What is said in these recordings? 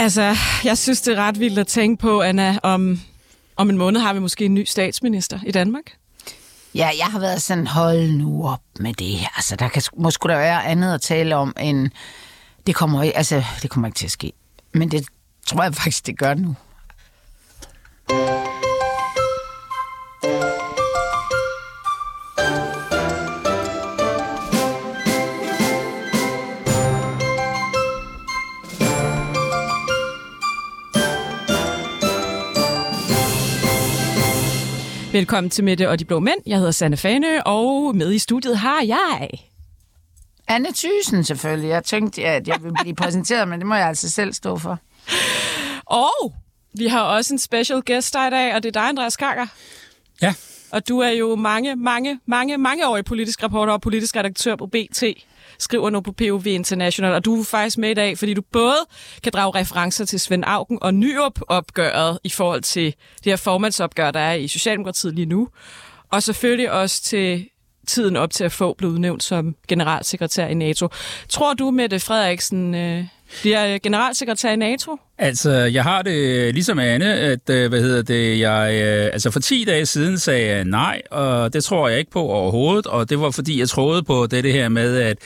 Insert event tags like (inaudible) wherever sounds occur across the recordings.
Altså, jeg synes, det er ret vildt at tænke på, Anna, om, om en måned har vi måske en ny statsminister i Danmark. Ja, jeg har været sådan, hold nu op med det. Altså, der kan måske der være andet at tale om, end det kommer, altså, det kommer ikke til at ske. Men det tror jeg faktisk, det gør nu. Velkommen til Mette og de Blå Mænd. Jeg hedder Sanne Fane, og med i studiet har jeg... Anne Thysen selvfølgelig. Jeg tænkte, at jeg ville blive præsenteret, men det må jeg altså selv stå for. Og vi har også en special guest der i dag, og det er dig, Andreas Kakker. Ja. Og du er jo mange, mange, mange, mange år i politisk reporter og politisk redaktør på BT skriver nu på POV International, og du er faktisk med i dag, fordi du både kan drage referencer til Svend Augen og Nyrup-opgøret i forhold til det her formandsopgør, der er i Socialdemokratiet lige nu, og selvfølgelig også til tiden op til at få blevet udnævnt som generalsekretær i NATO. Tror du, Mette Frederiksen øh, bliver generalsekretær i NATO? Altså, jeg har det øh, ligesom Anne, at, øh, hvad hedder det, jeg, øh, altså for 10 dage siden sagde jeg nej, og det tror jeg ikke på overhovedet, og det var fordi, jeg troede på det, det her med, at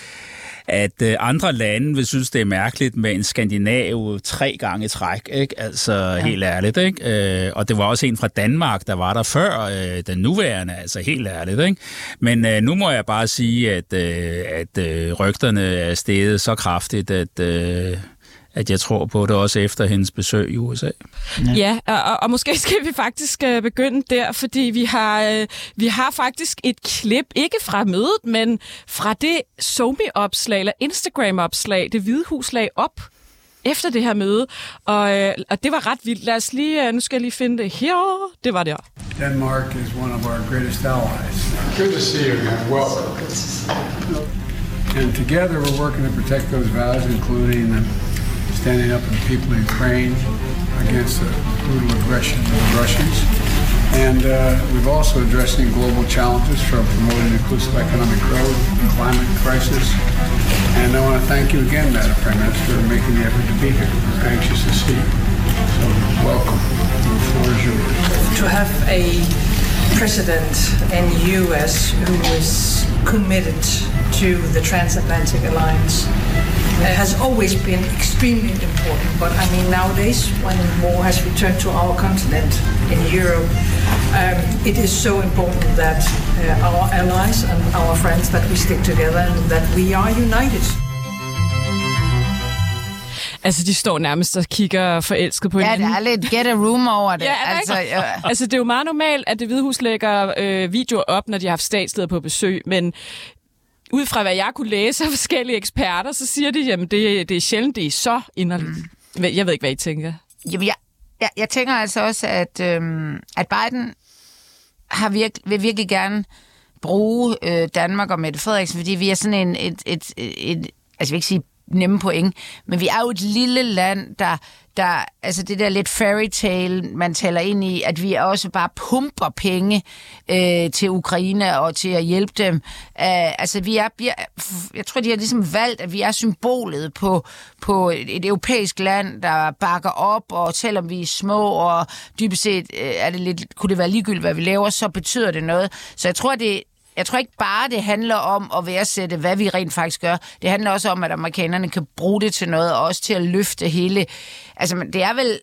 at øh, andre lande vil synes, det er mærkeligt med en skandinav tre gange træk, ikke? Altså, ja. helt ærligt, ikke? Øh, og det var også en fra Danmark, der var der før øh, den nuværende, altså helt ærligt, ikke? Men øh, nu må jeg bare sige, at, øh, at øh, rygterne er steget så kraftigt, at... Øh, at jeg tror på det også efter hendes besøg i USA. Ja, ja og, og måske (laughs) skal vi faktisk uh, begynde der, fordi vi har, uh, vi har faktisk et klip, ikke fra mødet, men fra det Somi-opslag, eller Instagram-opslag, det hvide hus lag op efter det her møde, og, øh, og det var ret vildt. Lad os lige, uh, nu skal jeg lige finde det her. Det var det. Denmark is one of our greatest allies. Good to see you again. Welcome. And together we're working to protect those values, including standing up for the people of Ukraine against the brutal aggression of the Russians. And uh, we've also addressing global challenges from promoting inclusive economic growth, the climate crisis. And I want to thank you again, Madam Prime Minister, for making the effort to be here. We're anxious to see you. So welcome. The floor is yours. To have a president in U.S. who is committed to the transatlantic alliance has always been extremely important. But I mean, nowadays, when war has returned to our continent in Europe, um, it is so important that uh, our allies and our friends that we stick together and that we are united. Altså, de står nærmest og kigger forelsket på ja, hinanden. Ja, der er lidt get a room over det. (laughs) ja, altså, ja. altså, det er jo meget normalt, at det hvide hus lægger øh, videoer op, når de har haft statsleder på besøg, men ud fra hvad jeg kunne læse af forskellige eksperter, så siger de, at det, det er sjældent, det er så inderligt. Mm. Jeg ved ikke, hvad I tænker. Jamen, jeg, jeg, jeg tænker altså også, at, øhm, at Biden har virk, vil virkelig gerne bruge øh, Danmark og Mette Frederiksen, fordi vi er sådan en, et, et, et, et altså jeg vil ikke sige nemme point, men vi er jo et lille land, der der, altså det der lidt fairy tale, man taler ind i, at vi også bare pumper penge øh, til Ukraine og til at hjælpe dem. Uh, altså vi er, vi er, jeg tror, de har ligesom valgt, at vi er symbolet på, på et europæisk land, der bakker op, og selvom vi er små, og dybest set øh, er det lidt, kunne det være ligegyldigt, hvad vi laver, så betyder det noget. Så jeg tror, det, jeg tror ikke bare, det handler om at værdsætte, hvad vi rent faktisk gør. Det handler også om, at amerikanerne kan bruge det til noget, og også til at løfte hele... Altså, det er vel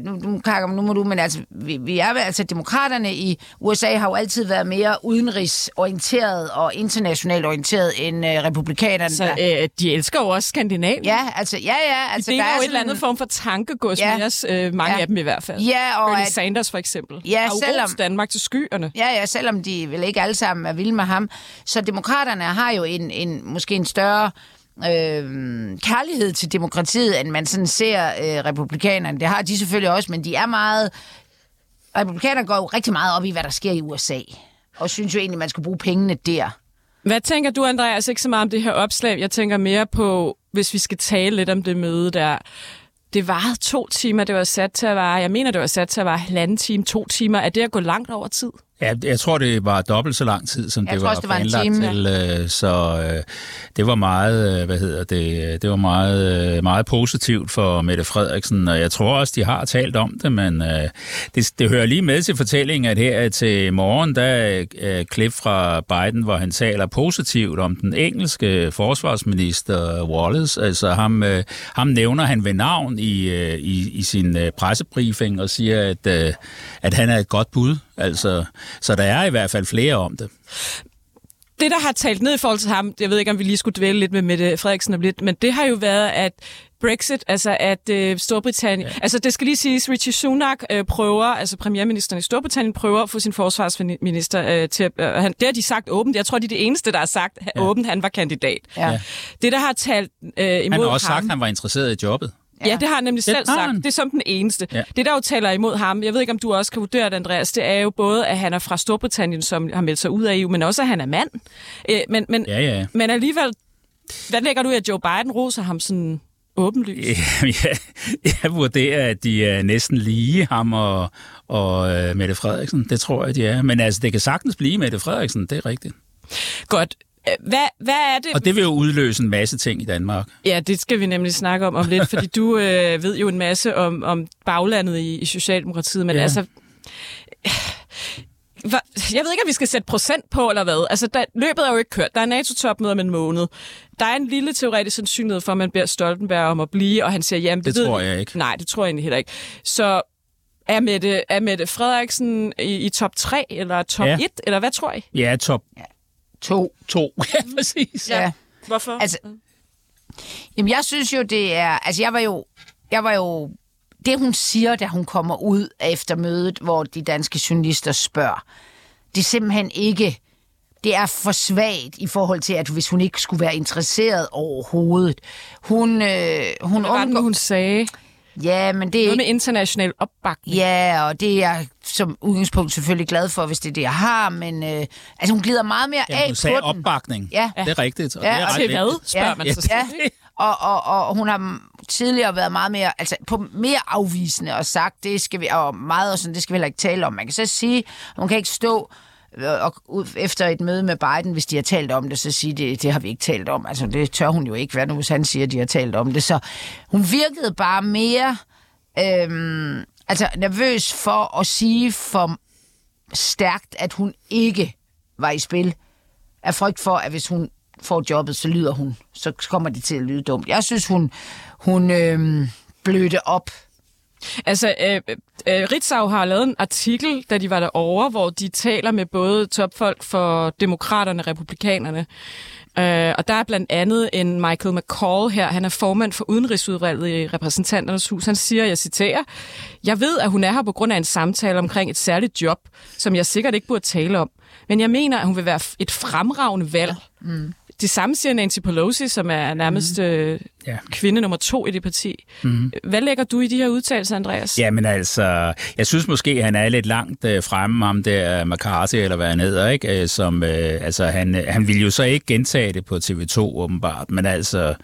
nu, nu, nu må du, men altså, vi, vi er altså, demokraterne i USA har jo altid været mere udenrigsorienteret og internationalt orienteret end øh, republikanerne. Så øh, de elsker jo også Skandinavien. Ja, altså, ja, ja. Altså, det er jo jo et eller andet form for tankegods ja, med os, øh, mange ja, af dem i hvert fald. Ja, og Bernie at, Sanders for eksempel. Ja, har selvom, Danmark til skyerne. Ja, ja, selvom de vel ikke alle sammen er vilde med ham. Så demokraterne har jo en, en måske en større øh, kærlighed til demokratiet, end man sådan ser øh, republikanerne. Det har de selvfølgelig også, men de er meget... Republikanerne går jo rigtig meget op i, hvad der sker i USA, og synes jo egentlig, man skal bruge pengene der. Hvad tænker du, Andreas, ikke så meget om det her opslag? Jeg tænker mere på, hvis vi skal tale lidt om det møde der. Det var to timer, det var sat til at være, jeg mener, det var sat til at være halvanden time, to timer. Er det at gå langt over tid? Ja, jeg tror, det var dobbelt så lang tid, som Jeg det var også, det var planlagt time. til. øh, Så øh, det var meget, øh, hvad hedder det, det var meget, meget positivt for Mette Frederiksen, og jeg tror også, de har talt om det, men øh, det, det hører lige med til fortællingen, at her til morgen, der er øh, klip fra Biden, hvor han taler positivt om den engelske forsvarsminister Wallace. Altså ham, øh, ham nævner han ved navn i, øh, i, i sin øh, pressebriefing og siger, at, øh, at han er et godt bud. Altså, så der er i hvert fald flere om det. det, der har talt ned i forhold til ham, jeg ved ikke, om vi lige skulle dvæle lidt med Mette Frederiksen om lidt, men det har jo været, at Brexit, altså at øh, Storbritannien, ja. altså det skal lige siges, Richie Sunak øh, prøver, altså premierministeren i Storbritannien prøver at få sin forsvarsminister øh, til at, øh, han, det har de sagt åbent, jeg tror, de er de eneste, der har sagt ja. åbent, han var kandidat. Ja. Det, der har talt øh, imod Han har også ham, sagt, at han var interesseret i jobbet. Ja, det har han nemlig selv har sagt. han. Det er som den eneste. Ja. Det, der jo taler imod ham, jeg ved ikke, om du også kan vurdere det, Andreas, det er jo både, at han er fra Storbritannien, som har meldt sig ud af EU, men også, at han er mand. Øh, men, men, Ja, ja. men alligevel, hvad lægger du i, at Joe Biden roser ham sådan åbenlyst? jeg, (laughs) jeg vurderer, at de er næsten lige, ham og, og øh, Mette Frederiksen. Det tror jeg, de er. Men altså, det kan sagtens blive Mette Frederiksen, det er rigtigt. Godt. Øh, Hvad, hvad er det? Og det vil jo udløse en masse ting i Danmark. Ja, det skal vi nemlig snakke om om lidt, fordi du øh, ved jo en masse om, om baglandet i, i Socialdemokratiet, men ja. Altså... (sighs) Hva- Jeg ved ikke, om vi skal sætte procent på, eller hvad. Altså, der, løbet er jo ikke kørt. Der er NATO-topmøde om en måned. Der er en lille teoretisk sandsynlighed for, at man beder Stoltenberg om at blive, og han siger, jamen, det, Det tror jeg ikke. Nej, det tror jeg egentlig heller ikke. Så er Mette, er Mette Frederiksen i, i top 3, eller top Ja. 1, eller hvad tror I? Ja, top To. 2. (laughs) Ja, præcis. Ja. Hvorfor? Altså, jamen jeg synes jo, det er... Altså, jeg var jo... Jeg var jo det, hun siger, da hun kommer ud efter mødet, hvor de danske journalister spørger, det er simpelthen ikke... Det er for svagt i forhold til, at hvis hun ikke skulle være interesseret overhovedet. Hun, øh, hun Hvad nu, undgår... hun sagde? Ja, men det er Noget med international opbakning. Ja, og det er jeg som udgangspunkt selvfølgelig glad for, hvis det er det, jeg har, men øh, altså, hun glider meget mere Ja, af hun sagde på den. opbakning. Ja. Det er rigtigt. Og Ja, det er og ret Til hvad, spørger Ja, man så. ja. Og, og, og hun har tidligere været meget mere, altså på mere afvisende og sagt, det skal vi, og meget og sådan, det skal vi heller ikke tale om. Man kan så sige, hun kan ikke stå og efter et møde med Biden, hvis de har talt om det, så sige, det, det har vi ikke talt om. Altså, det tør hun jo ikke, hvad nu hvis han siger, at de har talt om det. Så hun virkede bare mere øhm, altså nervøs for at sige for stærkt, at hun ikke var i spil. Af frygt for, at hvis hun får jobbet, så lyder hun. Så kommer det til at lyde dumt. Jeg synes, hun, hun øhm, blødte op. Altså, øh, øh, Ritzau har lavet en artikel, da de var derovre, hvor de taler med både topfolk for demokraterne og republikanerne. Øh, og der er blandt andet en Michael McCall her, han er formand for udenrigsudvalget i repræsentanternes hus. Han siger, jeg citerer, Jeg ved, at hun er her på grund af en samtale omkring et særligt job, som jeg sikkert ikke burde tale om. Men jeg mener, at hun vil være et fremragende valg. Mm. Det samme siger Nancy Pelosi, som er nærmest øh, Ja. kvinde nummer to i det parti. Mm. Hvad lægger du i de her udtalelser, Andreas? Jamen altså, jeg synes måske, han er lidt langt øh, fremme, ham der McCarthy, eller hvad han hedder, ikke? Øh, som, øh, altså, han, øh, han vil jo så ikke gentage det på TV2, åbenbart, men altså...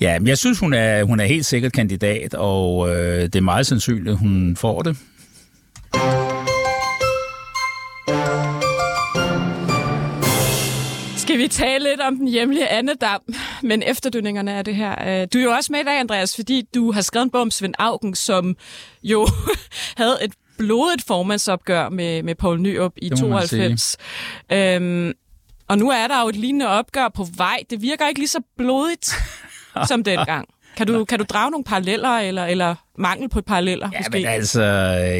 Ja, men jeg synes, hun er, hun er helt sikkert kandidat, og øh, det er meget sandsynligt, at hun får det. Skal vi tale lidt om den hjemlige andedam, men efterdønningerne af det her. Øh, Du er jo også med i dag, Andreas, fordi du har skrevet en bog om Svend Augen, som jo (laughs) havde et blodigt formandsopgør med, med Poul Nyrup i Det må man 92. Øhm, og nu er der jo et lignende opgør på vej. Det virker ikke lige så blodigt (laughs) som dengang. Kan du, kan du drage nogle paralleller, eller, eller mangel på paralleller, Ja, måske? men altså,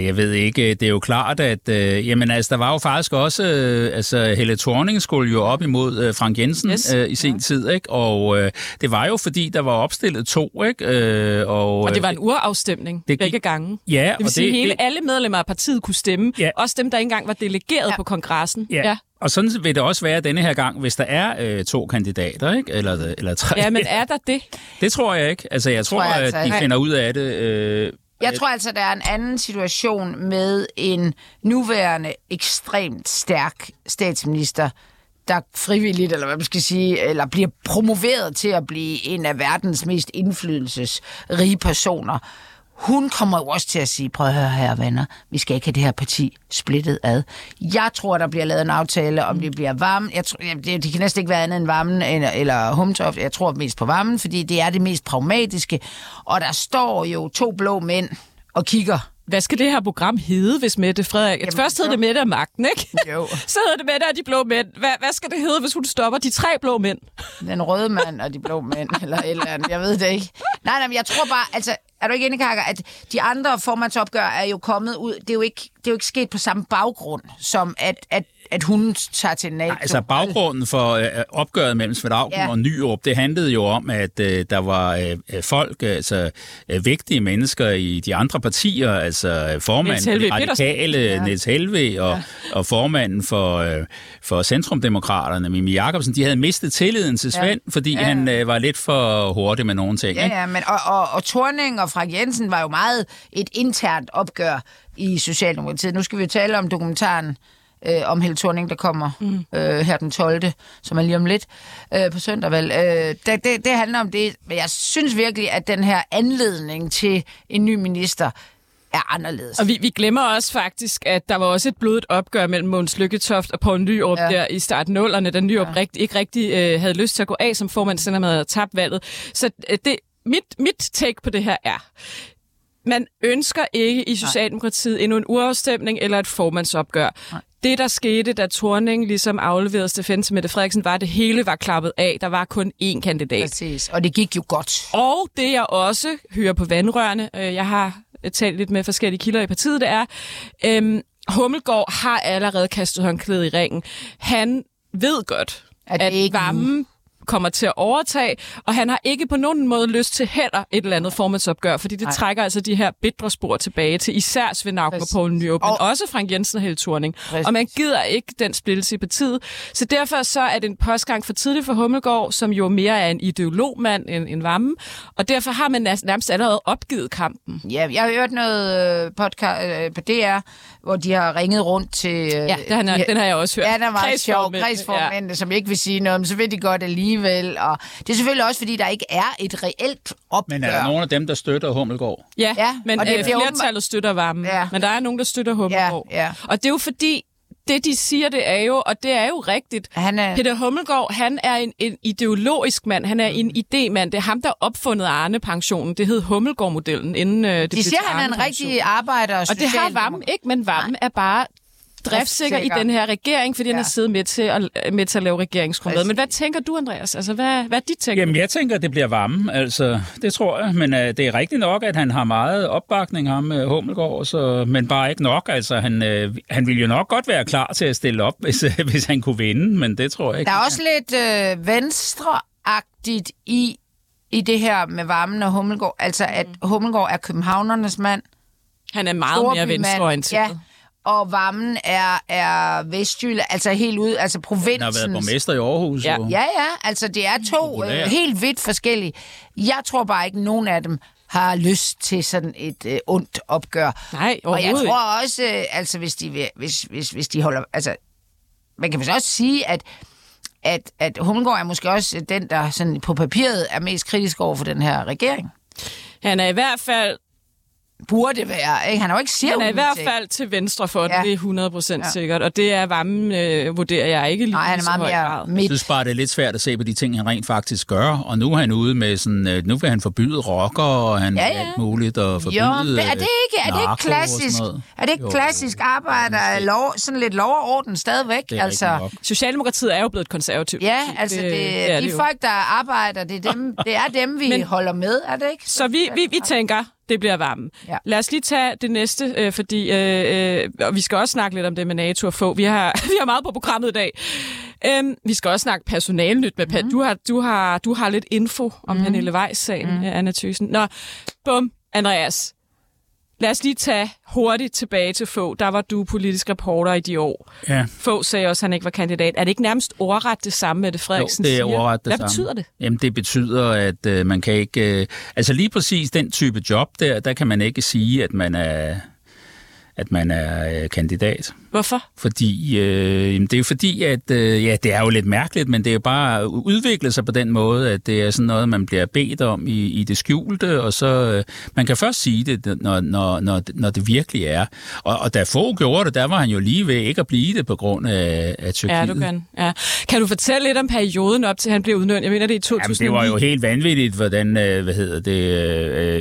jeg ved ikke, det er jo klart, at øh, jamen, altså, der var jo faktisk også, øh, altså Helle Thorning skulle jo op imod øh, Frank Jensen Yes. øh, i sin ja. tid, ikke? Og øh, det var jo fordi, der var opstillet to, ikke? Øh, og, Og det var øh, en urafstemning det begge gange. Ja, Det vil og sige, det- hele, det- alle medlemmer af partiet kunne stemme. Ja. Også dem, der ikke engang var delegeret Ja. på kongressen. Ja. ja. Og sådan vil det også være denne her gang, hvis der er øh, to kandidater, ikke? Eller, eller tre. ja, men er der det? (laughs) Det tror jeg ikke. Altså, jeg tror, jeg jeg altså at de finder ud af det. Øh, Jeg tror altså, der er en anden situation med en nuværende ekstremt stærk statsminister, der frivilligt, eller hvad man skal sige, eller bliver promoveret til at blive en af verdens mest indflydelsesrige personer, hun kommer jo også til at sige, prøv at høre her venner, vi skal ikke have det her parti splittet ad. Jeg tror, der bliver lavet en aftale, om det bliver varmen. Jeg tror, det, det kan næsten ikke være andet end varmen eller, eller humtoft. Jeg tror mest på varmen, fordi det er det mest pragmatiske. Og der står jo to blå mænd og kigger Hvad skal det her program hedde, hvis Mette Frederik... Jamen, Først hed det Mette af magten, ikke? Jo. (laughs) så hedder det Mette af de blå mænd. Hvad, hvad skal det hedde, hvis hun stopper de tre blå mænd? den røde mand og de blå mænd, eller et eller andet. Jeg ved det ikke. Nej, nej, men jeg tror bare, altså, er du ikke enig, Kaka, at de andre formandsopgør er jo kommet ud, det er jo ikke, det er jo ikke sket på samme baggrund, som at, at, at hun tager til NATO. Nej, altså baggrunden for øh, opgøret mellem Svend Auken Ja. og Nyrup, det handlede jo om, at øh, der var øh, øh, folk, altså øh, vigtige mennesker i de andre partier, altså øh, formanden for de radikale, ja. Niels Helve, og, ja. og formanden for, øh, for Centrumdemokraterne, Mimi Jacobsen, de havde mistet tilliden til Svend, ja. fordi Ja. ja. han øh, var lidt for hurtig med nogle ting. Ja, ikke? ja, men og, og, og Thorning og Frank Jensen var jo meget et internt opgør i Socialdemokratiet. Nu skal vi jo tale om dokumentaren øh, om Helle Thorning, der kommer mm. øh, her den 12., som er lige om lidt øh, på søndag vel. Øh, det, det, det handler om det, men jeg synes virkelig, at den her anledning til en ny minister er anderledes. Og vi, vi glemmer også faktisk, at der var også et blodigt opgør mellem Måns Lykketoft og Poul Nyrup Ja. der i starten 0'erne, da Nyrup ja. rigt, ikke rigtig øh, havde lyst til at gå af som formand, selvom han havde tabt valget. Så øh, det, mit, mit take på det her er, man ønsker ikke i Socialdemokratiet endnu en urafstemning eller et formandsopgør. Nej. Det, der skete, da Thorning ligesom afleverede Stefan til Mette Frederiksen, var, at det hele var klappet af. Der var kun én kandidat. Præcis, og det gik jo godt. Og det, jeg også hører på vandrørene, øh, jeg har talt lidt med forskellige kilder i partiet, det er, øhm, Hummelgaard har allerede kastet håndklædet i ringen. Han ved godt, At at varmen kommer til at overtage, og han har ikke på nogen måde lyst til heller et eller andet formandsopgør, fordi det. Nej. trækker altså de her bitre spor tilbage til især Svend Auken og. Poul Nyrup, men Og- også Frank Jensen og Helle Thorning. Præcis. Og man gider ikke den splittelse i partiet. Så derfor så er det en postgang for tidligt for Hummelgaard, som jo mere er en ideologmand end en varme, og derfor har man næsten- nærmest allerede opgivet kampen. Ja, jeg har hørt noget øh, podcast øh, på DR, hvor de har ringet rundt til... Øh, Ja, den, har, de, den har jeg også hørt. Ja, den er meget sjov. Kredsformændene, ja. som ikke vil sige noget, men så vil de godt alligevel. Og det er selvfølgelig også, fordi der ikke er et reelt opgør. Men er der nogen af dem, der støtter Hummelgaard? Ja, Ja, men og det øh, flertallet støtter varmen. Ja. Men der er nogen, der støtter Hummelgaard. Ja, ja. Og det er jo fordi, det de siger, det er jo, og det er jo rigtigt, Han er- Peter Hummelgaard, han er en, en ideologisk mand, han er en idémand. Det er ham, der opfundet Arne-pensionen. Det hed Hummelgaard-modellen, inden øh, det De blev siger, han er en rigtig arbejder Og det har Vammen ikke, men Vammen er bare driftsikker i den her regering, fordi ja. han har siddet med til at, med til at lave regeringsgrundlaget. Men hvad tænker du, Andreas? Altså, hvad, hvad er dit tænker? Jamen, jeg tænker, det bliver varme, altså, det tror jeg. Men uh, det er rigtigt nok, at han har meget opbakning, ham uh, Hummelgaard, så, men bare ikke nok. Altså, han, uh, han ville jo nok godt være klar til at stille op, (laughs) hvis, uh, hvis han kunne vinde, men det tror jeg ikke. Der er også lidt øh, venstreagtigt i, i det her med varmen og Hummelgaard. Altså, at Hummelgaard er københavnernes mand. Han er meget mere storbymand. venstreorienteret. Ja. Og Vammen er, er Vestjylland, altså helt ude, altså provinsen. Han har været borgmester i Aarhus. Ja. jo. Ja, ja, altså det er to øh, helt vidt forskellige. Jeg tror bare ikke, nogen af dem har lyst til sådan et øh, ondt opgør. Nej, Og jeg tror også, øh, altså hvis de, vil- hvis, hvis, hvis de holder, altså man kan vist også sige, at at, at Hummelgaard er måske også den, der sådan på papiret er mest kritisk over for den her regering. Han er i hvert fald Burde være, ikke? Han er jo ikke Han cirka er i hvert fald til venstre for det, Ja. det er 100 procent Ja. sikkert. Og det er Vammen, øh, vurderer jeg ikke lige Nej, han er meget mere grad. Jeg midt. synes bare, det er lidt svært at se på de ting, han rent faktisk gør. Og nu er han ude med sådan, øh, nu vil han forbyde rocker, og han Ja, ja, alt muligt, og forbyde Jo, men er det ikke, er det ikke klassisk, er det ikke Jo, klassisk arbejder, lov, sådan lidt lov og orden stadigvæk? Det er altså. Socialdemokratiet er jo blevet konservativt. Ja, altså det, det er de det folk, der arbejder, det er dem, det er dem vi Men, Men- holder med, er det ikke? Så vi, vi, vi tænker, det bliver varme. Ja. Lad os lige tage det næste, øh, fordi øh, øh, og vi skal også snakke lidt om det med NATO og få. Vi har, (laughs) vi har meget på programmet i dag. Øhm, vi skal også snakke personalnyt med Pat. Mm. Du, har, du, har, du har lidt info om mm. Pernille Weiss-sagen, mm. Anna Thyssen. Nå, bum, Andreas. Lad os lige tage hurtigt tilbage til få. Der var du politisk reporter i de år. Ja. Få sagde også, at han ikke var kandidat. Er det ikke nærmest ordret det samme, med det Frederiksen Jo, det er siger? ordret det Hvad samme. betyder det? Jamen, det betyder, at øh, man kan ikke... Øh, altså lige præcis den type job der, der kan man ikke sige, at man er at man er øh, kandidat. Hvorfor? Fordi, øh, det er jo fordi, at øh, ja, det er jo lidt mærkeligt, men det er jo bare udviklet sig på den måde, at det er sådan noget, man bliver bedt om i, i det skjulte, og så øh, man kan først sige det, når, når, når, når det virkelig er. Og, og da få gjorde det, der var han jo lige ved ikke at blive det på grund af, af Tyrkiet. Erdogan, ja. Kan du fortælle lidt om perioden op til, han blev udnævnt? Jeg mener, det er i 2009. Jamen, det var jo helt vanvittigt, hvordan, øh, hvad hedder det,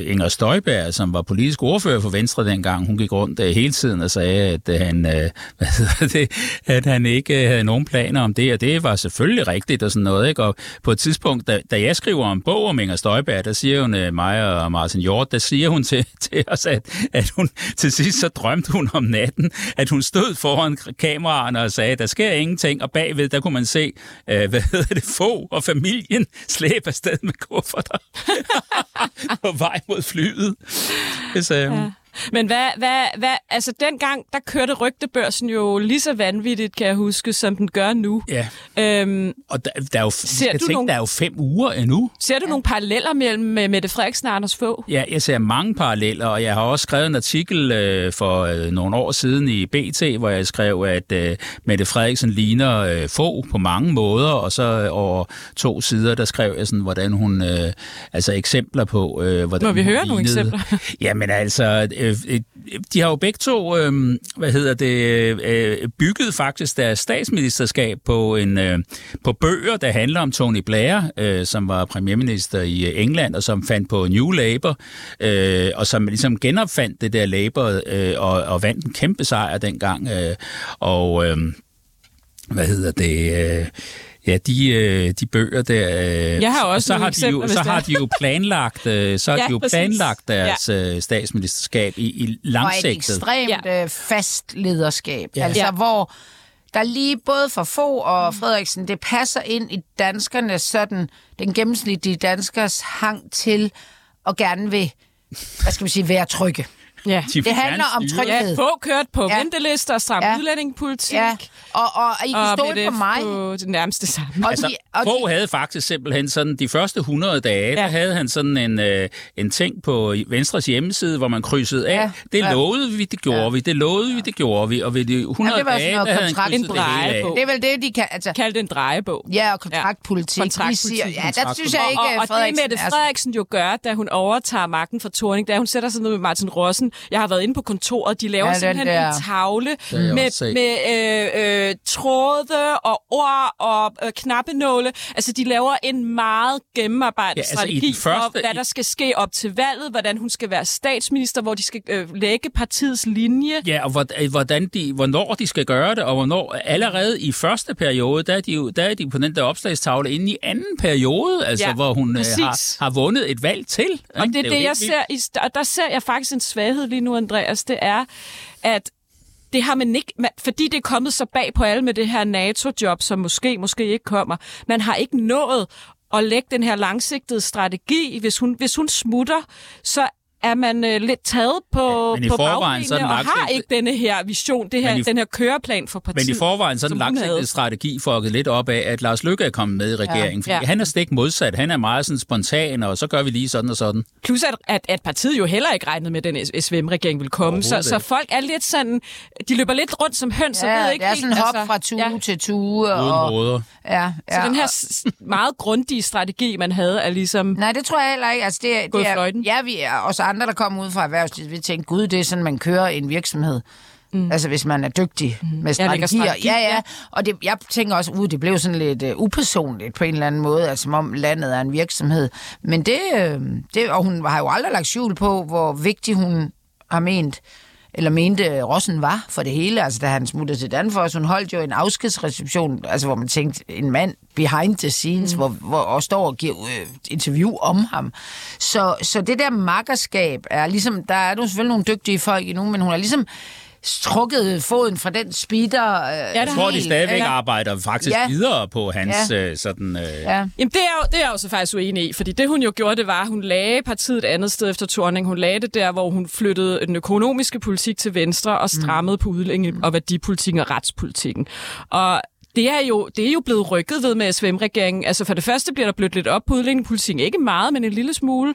øh, Inger Støjberg, som var politisk ordfører for Venstre dengang, hun gik rundt øh, hele tiden og sagde, at øh, han, øh, (laughs) hvad hedder det, at han ikke øh, havde nogen planer om det, og det var selvfølgelig rigtigt og sådan noget, ikke? Og på et tidspunkt, da, da jeg skriver en bog om Inger Støjberg, der siger hun, mig og Martin Hjort, der siger hun til, (laughs) til os, at, at hun til sidst så drømte hun om natten, at hun stod foran kameraerne og sagde, der sker ingenting, og bagved, der kunne man se, øh, (laughs) hvad hedder det, få og familien slæbe afsted med kufferter på vej mod flyet. Det sagde hun. Ja. Men hvad, hvad, hvad, altså dengang, der kørte rygtebørsen jo lige så vanvittigt, kan jeg huske, som den gør nu. Ja. Øhm, og der, der, er jo, ser du tænke, nogle, der er jo fem uger endnu. Ser du ja. nogle paralleller mellem Mette Frederiksen og Anders Fogh? Ja, jeg ser mange paralleller, og jeg har også skrevet en artikel øh, for øh, nogle år siden i BT, hvor jeg skrev, at øh, Mette Frederiksen ligner øh, Fogh på mange måder, og så øh, over to sider, der skrev jeg sådan, hvordan hun, øh, altså eksempler på, øh, hvordan Må vi høre lignede. nogle eksempler? (laughs) Jamen altså, Øh, øh, de har jo begge to, øh, hvad hedder det, øh, bygget faktisk deres statsministerskab på en øh, på bøger, der handler om Tony Blair, øh, som var premierminister i England, og som fandt på New Labour, øh, og som ligesom genopfandt det der Labour, øh, og, og vandt en kæmpe sejr dengang. Øh, og øh, hvad hedder det... Øh, Ja, de, øh, de bøger der. Øh, Jeg har også så har de jo, så har de jo planlagt, øh, så har ja, de jo planlagt deres ja. statsministerskab i, i langsigtet. Og et ekstremt ja. fast lederskab. Ja. Altså, ja. hvor der lige både for få og Frederiksen, det passer ind i danskernes sådan, den gennemsnitlige danskers hang til at gerne vil, hvad skal vi sige, være trygge. Ja. De det handler om tryghed. Ja, få kørt på ja. ventelister, samt ja. udlændingepolitik. Ja. Og, og, og I kan stole på mig. på det nærmeste samme. Og altså, de, og få de... havde faktisk simpelthen sådan, de første 100 dage, ja. der havde han sådan en, øh, en ting på Venstres hjemmeside, hvor man krydsede af. Ja. Det ja. lovede vi, det gjorde ja. vi. Det lovede vi, det gjorde vi. Og ved de 100 ja, dage, der havde han en drejebog. det. Det er vel det, de kan... Altså... Kaldte en drejebog. Ja, og kontraktpolitik. Ja. kontraktpolitik. Siger, ja, der synes jeg ikke, og, og, og det Mette Frederiksen jo gør, da hun overtager magten fra Torning, da hun sætter sig ned med Martin Rossen. Jeg har været inde på kontoret. De laver ja, simpelthen der. en tavle med, med øh, øh, tråde og ord og øh, knappenåle. Altså, de laver en meget gennemarbejdet ja, altså, strategi første... for, hvad der skal ske op til valget, hvordan hun skal være statsminister, hvor de skal øh, lægge partiets linje. Ja, og øh, hvordan de, hvornår de skal gøre det, og hvornår allerede i første periode, der er de, jo, der er de på den der opslagstavle inde i anden periode, altså ja, hvor hun øh, har, har vundet et valg til. Og det er det, det jeg ser, i, og der ser jeg faktisk en svaghed lige nu, Andreas, det er, at det har man ikke, man, fordi det er kommet så bag på alle med det her NATO-job, som måske, måske ikke kommer. Man har ikke nået at lægge den her langsigtede strategi. Hvis hun, hvis hun smutter, så er man øh, lidt taget på, ja, på bagbenene og har ikke denne her vision, det her, i, den her køreplan for partiet. Men i forvejen sådan en langsigtet strategi for at lidt op af, at Lars Løkke er kommet med i regeringen. Ja. Fordi ja. han er stik modsat. Han er meget sådan spontan, og så gør vi lige sådan og sådan. Plus at, at, at partiet jo heller ikke regnede med, at den SVM-regering vil komme. Så, så folk er lidt sådan, de løber lidt rundt som høns. Ja, ved ikke det er sådan hop altså, fra tue ja. til tue. Uden og, råder. Ja, ja. Så den her meget grundige strategi, man havde, er ligesom Nej, det tror jeg heller ikke. Altså, det, det er, ja, vi er også andre, der kommer ud fra erhvervslivet, vi tænker, gud, det er sådan, man kører en virksomhed. Mm. Altså hvis man er dygtig mm. med strategier. Strategi, ja, ja. Og det, jeg tænker også, ud, det blev sådan lidt uh, upersonligt på en eller anden måde, altså som om landet er en virksomhed. Men det, uh, det, og hun har jo aldrig lagt skjul på, hvor vigtig hun har ment, eller mente Rossen var for det hele, altså da han smuttede til Danfoss. Hun holdt jo en afskedsreception, altså hvor man tænkte, en mand behind the scenes, mm. hvor, hvor og står og giver øh, interview om ham. Så, så det der makkerskab er ligesom, der er jo selvfølgelig nogle dygtige folk endnu, men hun er ligesom strukket foden fra den speeder. Øh, ja, jeg tror, de stadigvæk ja. arbejder faktisk ja. videre på hans ja. øh, sådan... Øh... Ja. Jamen, det er, jo, det er jeg jo så faktisk uenig i, fordi det, hun jo gjorde, det var, at hun lagde partiet et andet sted efter Torning. Hun lagde det der, hvor hun flyttede den økonomiske politik til venstre og strammede mm. på udlændinge- og værdipolitikken og retspolitikken. Og det er, jo, det er jo blevet rykket ved med SVM-regeringen. Altså for det første bliver der blødt lidt op på udlændingepolitikken. Ikke meget, men en lille smule.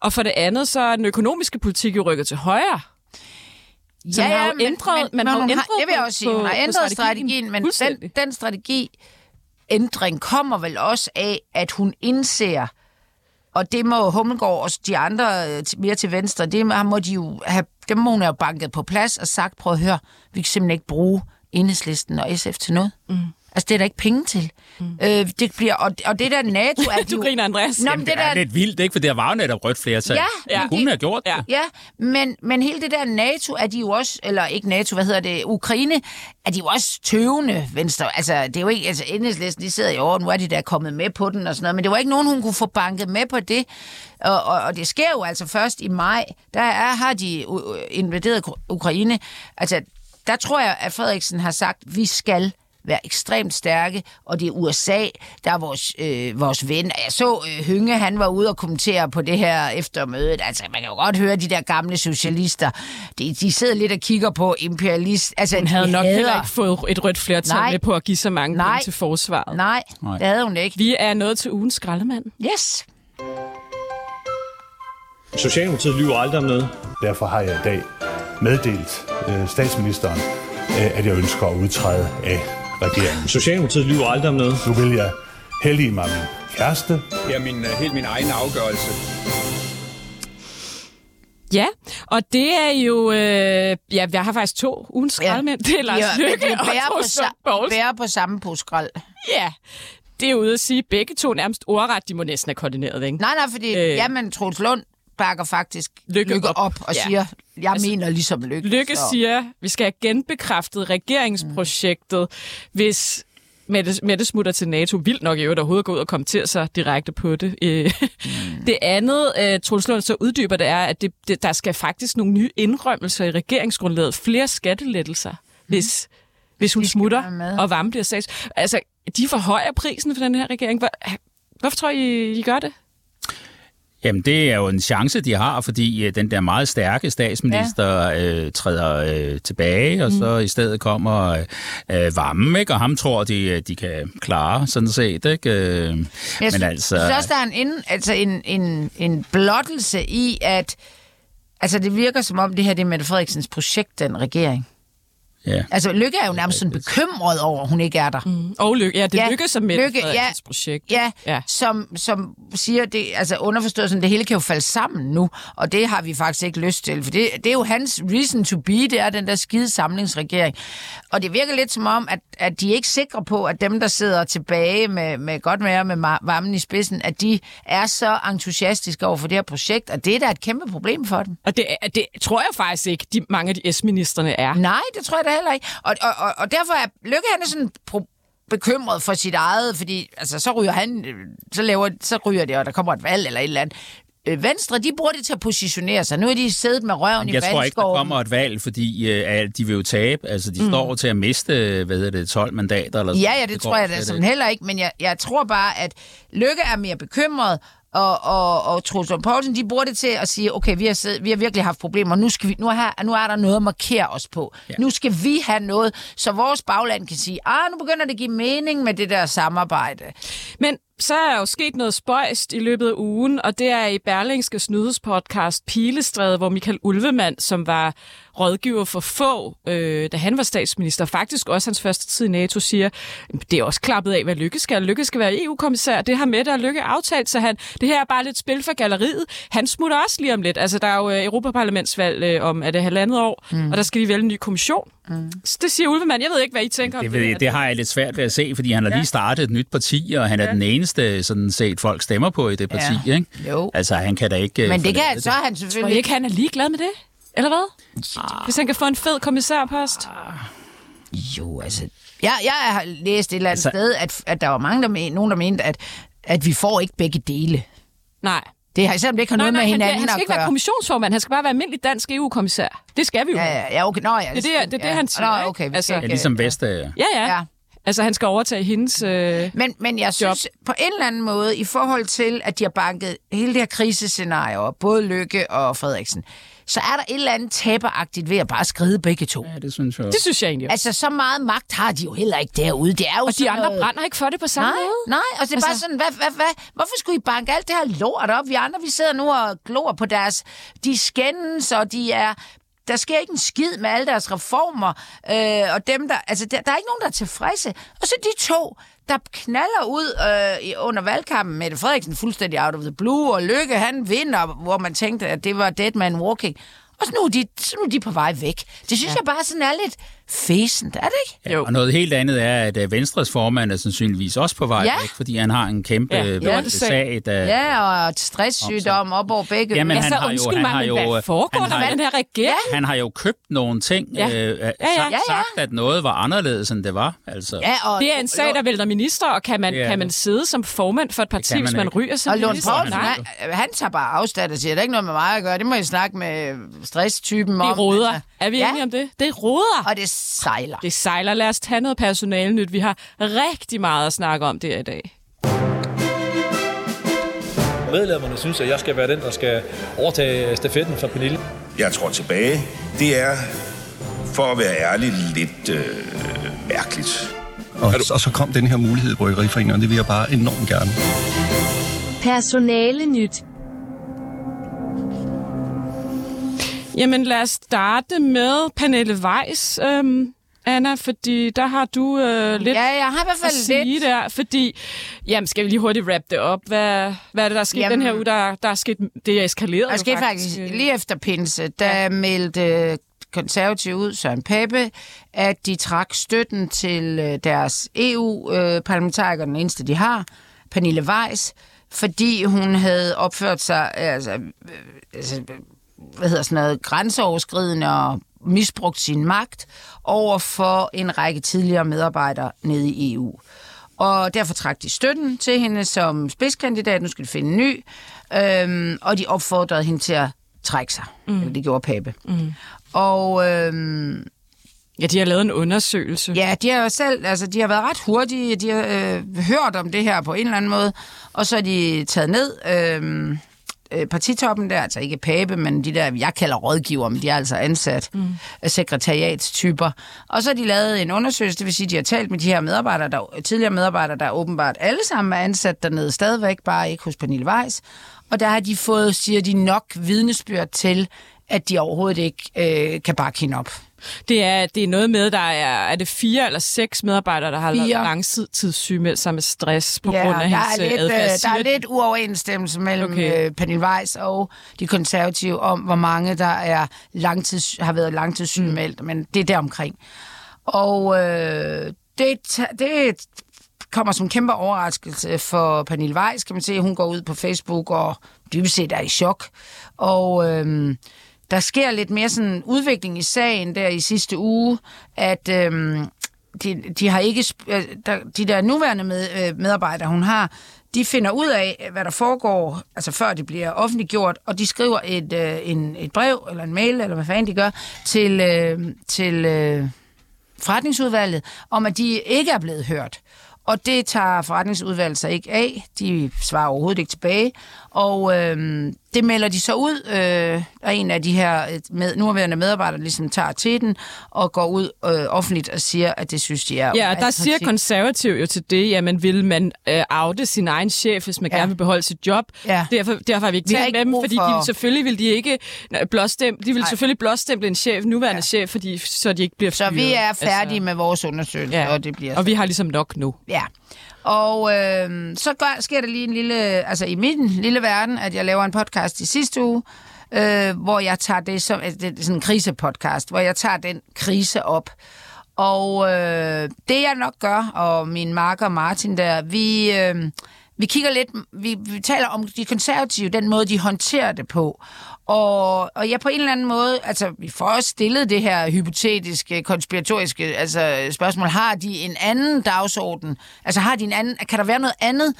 Og for det andet, så er den økonomiske politik jo rykket til højre. Så man har jo ændret, man har jo ændret det vil jeg også sige. Hun har ændret strategien men den, den strategi ændring kommer vel også af, at hun indser, og det må Hummelgaard og de andre øh, mere til venstre, det må, må de jo have, dem må hun have banket på plads og sagt, prøv at høre, vi kan simpelthen ikke bruge enhedslisten og SF til noget. Mm. Altså, det er der ikke penge til. Mm. Øh, det bliver, og, og det der NATO er (laughs) Du jo- griner, Andreas. Nå, men Jamen, det det er der, lidt vildt, ikke? For der var jo netop rødt flertal. Ja, Ja. det- har gjort Ja. det. Ja, men, men hele det der NATO er de jo også, eller ikke NATO, hvad hedder det, Ukraine, er de jo også tøvende venstre. Altså, det er jo ikke, altså enhedslisten, de sidder i år, nu er de der kommet med på den og sådan noget, men det var ikke nogen, hun kunne få banket med på det. Og, og, og det sker jo altså først i maj, der er, har de invaderet Ukra- Ukraine. Altså, der tror jeg, at Frederiksen har sagt, vi skal være ekstremt stærke, og det er USA, der er vores, øh, vores ven. Jeg så øh, Hynge, han var ude og kommentere på det her efter mødet. Altså, man kan jo godt høre de der gamle socialister. De, de sidder lidt og kigger på imperialist. Altså, Hun havde de nok hader- heller ikke fået et rødt flertal Nej. med på at give så mange Nej. penge til forsvaret. Nej, Nej. det havde hun ikke. Vi er nået til ugens skraldemand. Yes. Socialdemokratiet lyver aldrig om noget. Derfor har jeg i dag meddelt øh, statsministeren, øh, at jeg ønsker at udtræde af regeringen. Socialdemokratiet lyver aldrig om noget. Nu vil jeg hellige mig min kæreste, Det er min, øh, helt min egen afgørelse. Ja, og det er jo... Øh, ja, jeg har faktisk to ugens skraldemænd. Det er Lars Ja, Løkke vi og på, sa- bærer på samme poskrald. Ja, det er ude at sige, begge to nærmest ordret, de må næsten have koordineret, ikke? Nej, nej, fordi Øh. øh. jamen, Troels Lund bakker faktisk Lykke lykke, op. op. og Ja. siger, jeg Altså, mener ligesom Lykke. Lykke så- siger, vi skal have genbekræftet regeringsprojektet, hvis Mette, Mette smutter til NATO. Vildt nok i øvrigt overhovedet gå ud og kommentere sig direkte på det. Øh, Det andet, uh, Troels Lund så uddyber, det er, at det, det, der skal faktisk nogle nye indrømmelser i regeringsgrundlaget. Flere skattelettelser, hvis, hvis hun smutter, og Varme bliver stats. Altså, de forhøjer prisen for den her regering. Hvor, hvorfor tror I, I gør det? Jamen, det er jo en chance, de har, fordi øh, den der meget stærke statsminister ja. øh, træder øh, tilbage, og mm. så i stedet kommer øh, øh, Vammen, ikke? og ham tror de, øh, de kan klare, sådan set. Ikke? Øh, Jeg men synes, altså... synes også, der er en, altså en, en, en blottelse i, at altså det virker som om, det her det er Mette Frederiksens projekt, den regering. Ja. Altså Lykke er jo nærmest sådan bekymret over, at hun ikke er der. Mm. Og Lykke, ja, det Ja, lykkes som Mette Lykke, ja. projekt. Ja, Ja. Som, som siger, det, altså underforstået sådan, det hele kan jo falde sammen nu, og det har vi faktisk ikke lyst til, for det, det er jo hans reason to be, det er den der skide samlingsregering. Og det virker lidt som om, at, at de er ikke sikre på, at dem, der sidder tilbage med, med godt med med varmen i spidsen, at de er så entusiastiske over for det her projekt, og det er da et kæmpe problem for dem. Og det, det tror jeg faktisk ikke, de, mange af de S-ministerne er. Nej, det tror jeg da heller ikke. Og, og, og, og derfor er Lykke, han er sådan bekymret for sit eget, fordi altså, så ryger han, øh, så, laver, så ryger det, og der kommer et valg eller et eller andet. Øh, Venstre, de bruger det til at positionere sig. Nu er de siddet med røven i Jeg tror ikke, der kommer et valg, fordi øh, de vil jo tabe. Altså, de mm. står til at miste, hvad hedder det, 12 mandater. Eller Ja, ja, det, går tror jeg da som heller ikke, men jeg, jeg tror bare, at Lykke er mere bekymret, og, og, og Troels Lund Poulsen, de bruger det til at sige, okay, vi har, siddet, vi har virkelig haft problemer, nu, skal vi, nu, er her, nu er der noget at markere os på. Ja. Nu skal vi have noget, så vores bagland kan sige, ah, nu begynder det at give mening med det der samarbejde. Men så er jo sket noget spøjst i løbet af ugen, og det er i Berlingske nyhedspodcast Pilestræde, hvor Michael Ulvemand, som var rådgiver for få, øh, da han var statsminister, faktisk også hans første tid i NATO, siger, det er også klappet af, hvad Lykke skal. Lykke skal være EU-kommissær. Det har Mette og Lykke aftalt, så han, det her er bare lidt spil for galleriet. Han smutter også lige om lidt. Altså, der er jo øh, Europaparlamentsvalg øh, om, er det halvandet år, mm. og der skal de vælge en ny kommission. Mm. Det siger Ulvemand. Jeg ved ikke, hvad I tænker om Det, det. det har jeg lidt svært ved at se, fordi han har lige startet et nyt parti, og han er den eneste, sådan set, folk stemmer på i det parti. Ja. Ikke? Jo. Altså, han kan da ikke... øh, Men det forlade kan, så er han Tror I selvfølgelig... ikke, han er ligeglad med det? Eller hvad? Hvis han kan få en fed kommissærpost? Jo, altså... Jeg, jeg har læst et eller andet Altså- sted, at, at der var mange, der men, nogen, der mente, at, at vi får ikke begge dele. Nej. Det har selvom det ikke har noget med han, hinanden han skal at ikke være kommissionsformand, han skal bare være almindelig dansk EU-kommissær. Det skal vi jo. Ja, ja, ja, okay. Nå, ja, Det er det, det, er det ja. han siger. Nå, okay. vi Altså- skal Ja, ligesom Vestager. Ja, ja, Ja. Altså, han skal overtage hendes... Øh... Men, men jeg synes på en eller anden måde, i forhold til, at de har banket hele det her krisescenarie op, både Lykke og Frederiksen, så er der et eller andet taberagtigt ved at bare skride begge to. Ja, det synes jeg Det synes jeg egentlig også. Altså, så meget magt har de jo heller ikke derude. Det er jo Og de andre noget... brænder ikke for det på samme Nej, måde. nej, og det er altså... bare sådan, hvad, hvad, hvad, hvorfor skulle I banke alt det her lort op? Vi andre, vi sidder nu og glor på deres... De skændes, og de er... der sker ikke en skid med alle deres reformer, øh, og dem der, altså der, der er ikke nogen, der er tilfredse. Og så de to, der knaller ud øh, under valgkampen, Mette Frederiksen fuldstændig out of the blue, og Lykke, han vinder, hvor man tænkte, at det var dead man walking. Og så nu er de, så nu er de på vej væk. Det synes ja. jeg bare sådan er lidt fæsent, er det ikke? Ja, og noget helt andet er, at øh, Venstres formand er sandsynligvis også på vej Ja. væk, fordi han har en kæmpe Ja, ja, var det sag, der... Ja, og stresssygdom op over begge. Jamen, ører. han Altså, har jo- han mig, har men jo, hvad øh, foregår han der har med jo- den her regering? Han har jo købt nogle ting, Ja. øh, ja. Sagt, Ja, ja. sagt, at noget var anderledes, end det var. Altså. Ja, og, Det er en sag, der vælter minister, og kan man, er kan man sidde som formand for et parti, man hvis man ikke. ryger som Og Lund minister? Poulsen, Nej. han, han tager bare afstand og siger, det er ikke noget med mig at gøre. Det må I snakke med stresstypen om. Det råder. Er vi ja. enige om det? Det råder. Og det sejler. Det sejler. Lad os tage noget personale nyt. Vi har rigtig meget at snakke om det i dag. Medlemmerne synes, at jeg skal være den, der skal overtage stafetten fra Pernille. Jeg tror tilbage. Det er, for at være ærlig, lidt øh, mærkeligt. Og, og så kom den her mulighed i Bryggeriforeningen, og det vil jeg bare enormt gerne. Personale nyt. Jamen lad os starte med Pernille Weiss, øhm, Anna, fordi der har du øh, lidt Ja, jeg har i hvert at fald sige lidt. der, fordi, jamen skal vi lige hurtigt wrap det op. Hvad, hvad er det, der er sket Jamen- den her uge? Der, der er sket, det er eskaleret Der skete faktisk lige efter pinse, der meldte konservative ud, Søren Pape, at de trak støtten til øh, deres EU-parlamentarikere, den eneste de har, Pernille Weiss, fordi hun havde opført sig, altså, øh, altså hvad hedder sådan noget, grænseoverskridende og misbrugt sin magt over for en række tidligere medarbejdere nede i EU. Og derfor trak de støtten til hende som spidskandidat. Nu skal de finde en ny. Øhm, og de opfordrede hende til at trække sig. Mm. Det gjorde Pape. Mm. Og øhm, Ja, de har lavet en undersøgelse. ja, de har jo selv, altså de har været ret hurtige. De har øh, hørt om det her på en eller anden måde. Og så er de taget ned. Øh, partitoppen der, altså ikke Pape, men de der, jeg kalder rådgiver, men de er altså ansat mm. sekretariatstyper. Og så har de lavet en undersøgelse, det vil sige, de har talt med de her medarbejdere, der, tidligere medarbejdere, der åbenbart alle sammen er ansat dernede stadigvæk, bare ikke hos Pernille Weiss. Og der har de fået, siger de, nok vidnesbyrd til, at de overhovedet ikke øh, kan bakke hende op. Det er, det er noget med, der er, er det fire eller seks medarbejdere, der har Fire. lavet langtidssygemeldt sig med stress på Ja, grund af hendes er, lidt, øh, adfærd. øh, der er lidt uoverensstemmelse mellem Okay. øh, Pernille Weiss og de konservative om, hvor mange der er langtids, har været langtidssygemeldt, mm. men det er deromkring. Og øh, det, det kommer som en kæmpe overraskelse for Pernille Weiss, kan man se. Hun går ud på Facebook og dybest set er i chok. Og øh, der sker lidt mere sådan udvikling i sagen der i sidste uge, at øhm, de, de har ikke øh, der, de der nuværende med, øh, medarbejdere, hun har, de finder ud af, hvad der foregår, altså før det bliver offentliggjort, og de skriver et, øh, en, et brev, eller en mail, eller hvad fanden de gør, til, øh, til øh, forretningsudvalget, om at de ikke er blevet hørt. Og det tager forretningsudvalget sig ikke af. De svarer overhovedet ikke tilbage. Og øh, det melder de så ud, øh, og en af de her øh, med, nuværende medarbejdere ligesom tager til den og går ud øh, offentligt og siger, at det synes de er... Ja, og der siger konservativ jo til det, jamen vil man øh, oute sin egen chef, hvis man ja. Gerne vil beholde sit job. Ja. Derfor, derfor har vi ikke Vi talt ikke med dem, fordi for- de, selvfølgelig vil de ikke blåstemple, de vil Nej. selvfølgelig blåstemple en chef, nuværende ja. chef, fordi, så de ikke bliver Så fyret. vi er færdige altså, med vores undersøgelse, ja. og det bliver... og vi har ligesom nok nu. Ja. Og øh, så gør, sker der lige en lille, altså i min lille verden, at jeg laver en podcast i sidste uge, øh, hvor jeg tager det som, altså, det er sådan en krisepodcast, hvor jeg tager den krise op. Og øh, det jeg nok gør, og min marker Martin der, vi, øh, vi kigger lidt, vi, vi taler om de konservative, den måde de håndterer det på. Og, og jeg på en eller anden måde, altså vi får også stillet det her hypotetiske, konspiratoriske altså, spørgsmål. Har de en anden dagsorden? Altså har de en anden, kan der være noget andet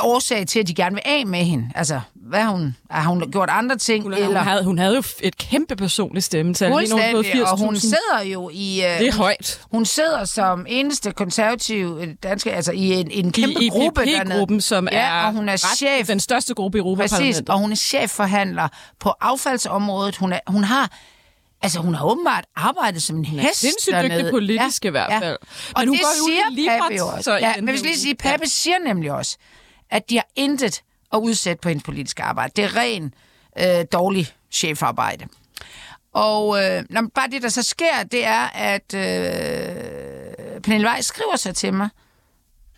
årsag til, at de gerne vil af med hende? Altså, hvad har hun, har hun gjort andre ting? Hun, eller? Hun, havde, hun havde jo et kæmpe personligt stemmetal. Fuldstændig, og hun 80.000. sidder jo i... Uh, Det er højt. Hun sidder som eneste konservativ øh, danske, altså i en, en kæmpe I gruppe dernede. EPP-gruppen, som ja, er og hun er ret, chef. den største gruppe i Præcis, Europaparlamentet. og hun er chefforhandler på affaldsområdet. Hun, er, hun har... Altså, hun har åbenbart arbejdet som en hest sindssygt dernede. dygtig politisk i hvert fald. Og Men hun det går i siger jo også. så i Ja, men hvis lige sige, Pape siger nemlig også, at de har intet at udsætte på hendes politiske arbejde. Det er ren øh, dårlig chefarbejde. Og øh, når, bare det, der så sker, det er, at øh, Pernille Weiss skriver sig til mig,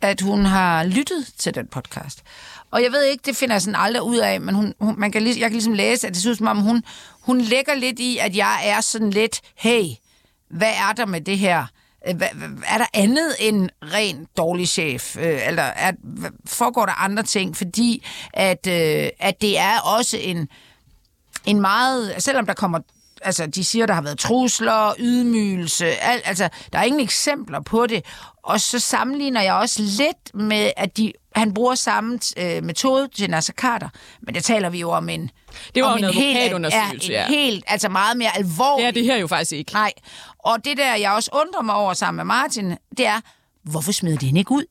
at hun har lyttet til den podcast. Og jeg ved ikke, det finder jeg sådan aldrig ud af, men hun, hun, man kan, lige, jeg kan ligesom læse, at det synes som om, hun, hun lægger lidt i, at jeg er sådan lidt, hey, hvad er der med det her? Øh, er der andet end ren dårlig chef? Øh, eller er, foregår der andre ting? Fordi at, øh, at det er også en, en meget... Selvom der kommer... Altså, de siger, der har været trusler, ydmygelse, alt, altså, der er ingen eksempler på det. Og så sammenligner jeg også lidt med, at de, han bruger samme øh, metode til Nasser Carter, men det taler vi jo om en... Det var om en advokatundersøgelse, ja, ja. en helt, altså meget mere alvorlig. Det er det her jo faktisk ikke. Nej, og det der, jeg også undrer mig over sammen med Martin, det er, hvorfor smider de hende ikke ud?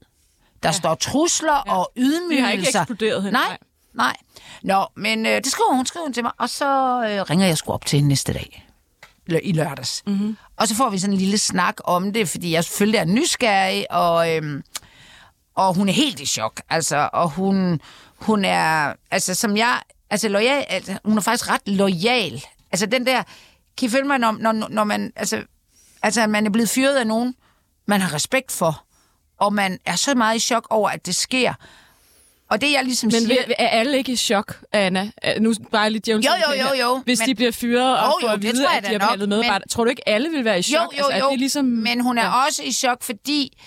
Der ja. står trusler ja. og ydmygelser. Vi har ikke eksploderet hende, Nej, nej. Nå, men øh, det skriver hun, skriver hun til mig, og så øh, ringer jeg sgu op til hende næste dag. Eller i lørdags. Mm-hmm. Og så får vi sådan en lille snak om det, fordi jeg selvfølgelig er nysgerrig, og, øhm, og hun er helt i chok. Altså, og hun, hun er, altså som jeg, altså lojal, altså, hun er faktisk ret lojal. Altså den der, kan I følge mig, når, når, når man, altså, altså at man er blevet fyret af nogen, man har respekt for, og man er så meget i chok over, at det sker. Og det jeg ligesom Men siger... vil- er alle ikke i chok, Anna? Er- Nu bare lidt jævnt. Jo, jo, jo, jo, Hvis men- de bliver fyret og Jo, får jo, at det vide, jeg at de har behandlet medarbejdere. men- Tror du ikke, alle vil være i chok? Jo, jo, altså, er jo, det ligesom... men hun er ja. også i chok, fordi,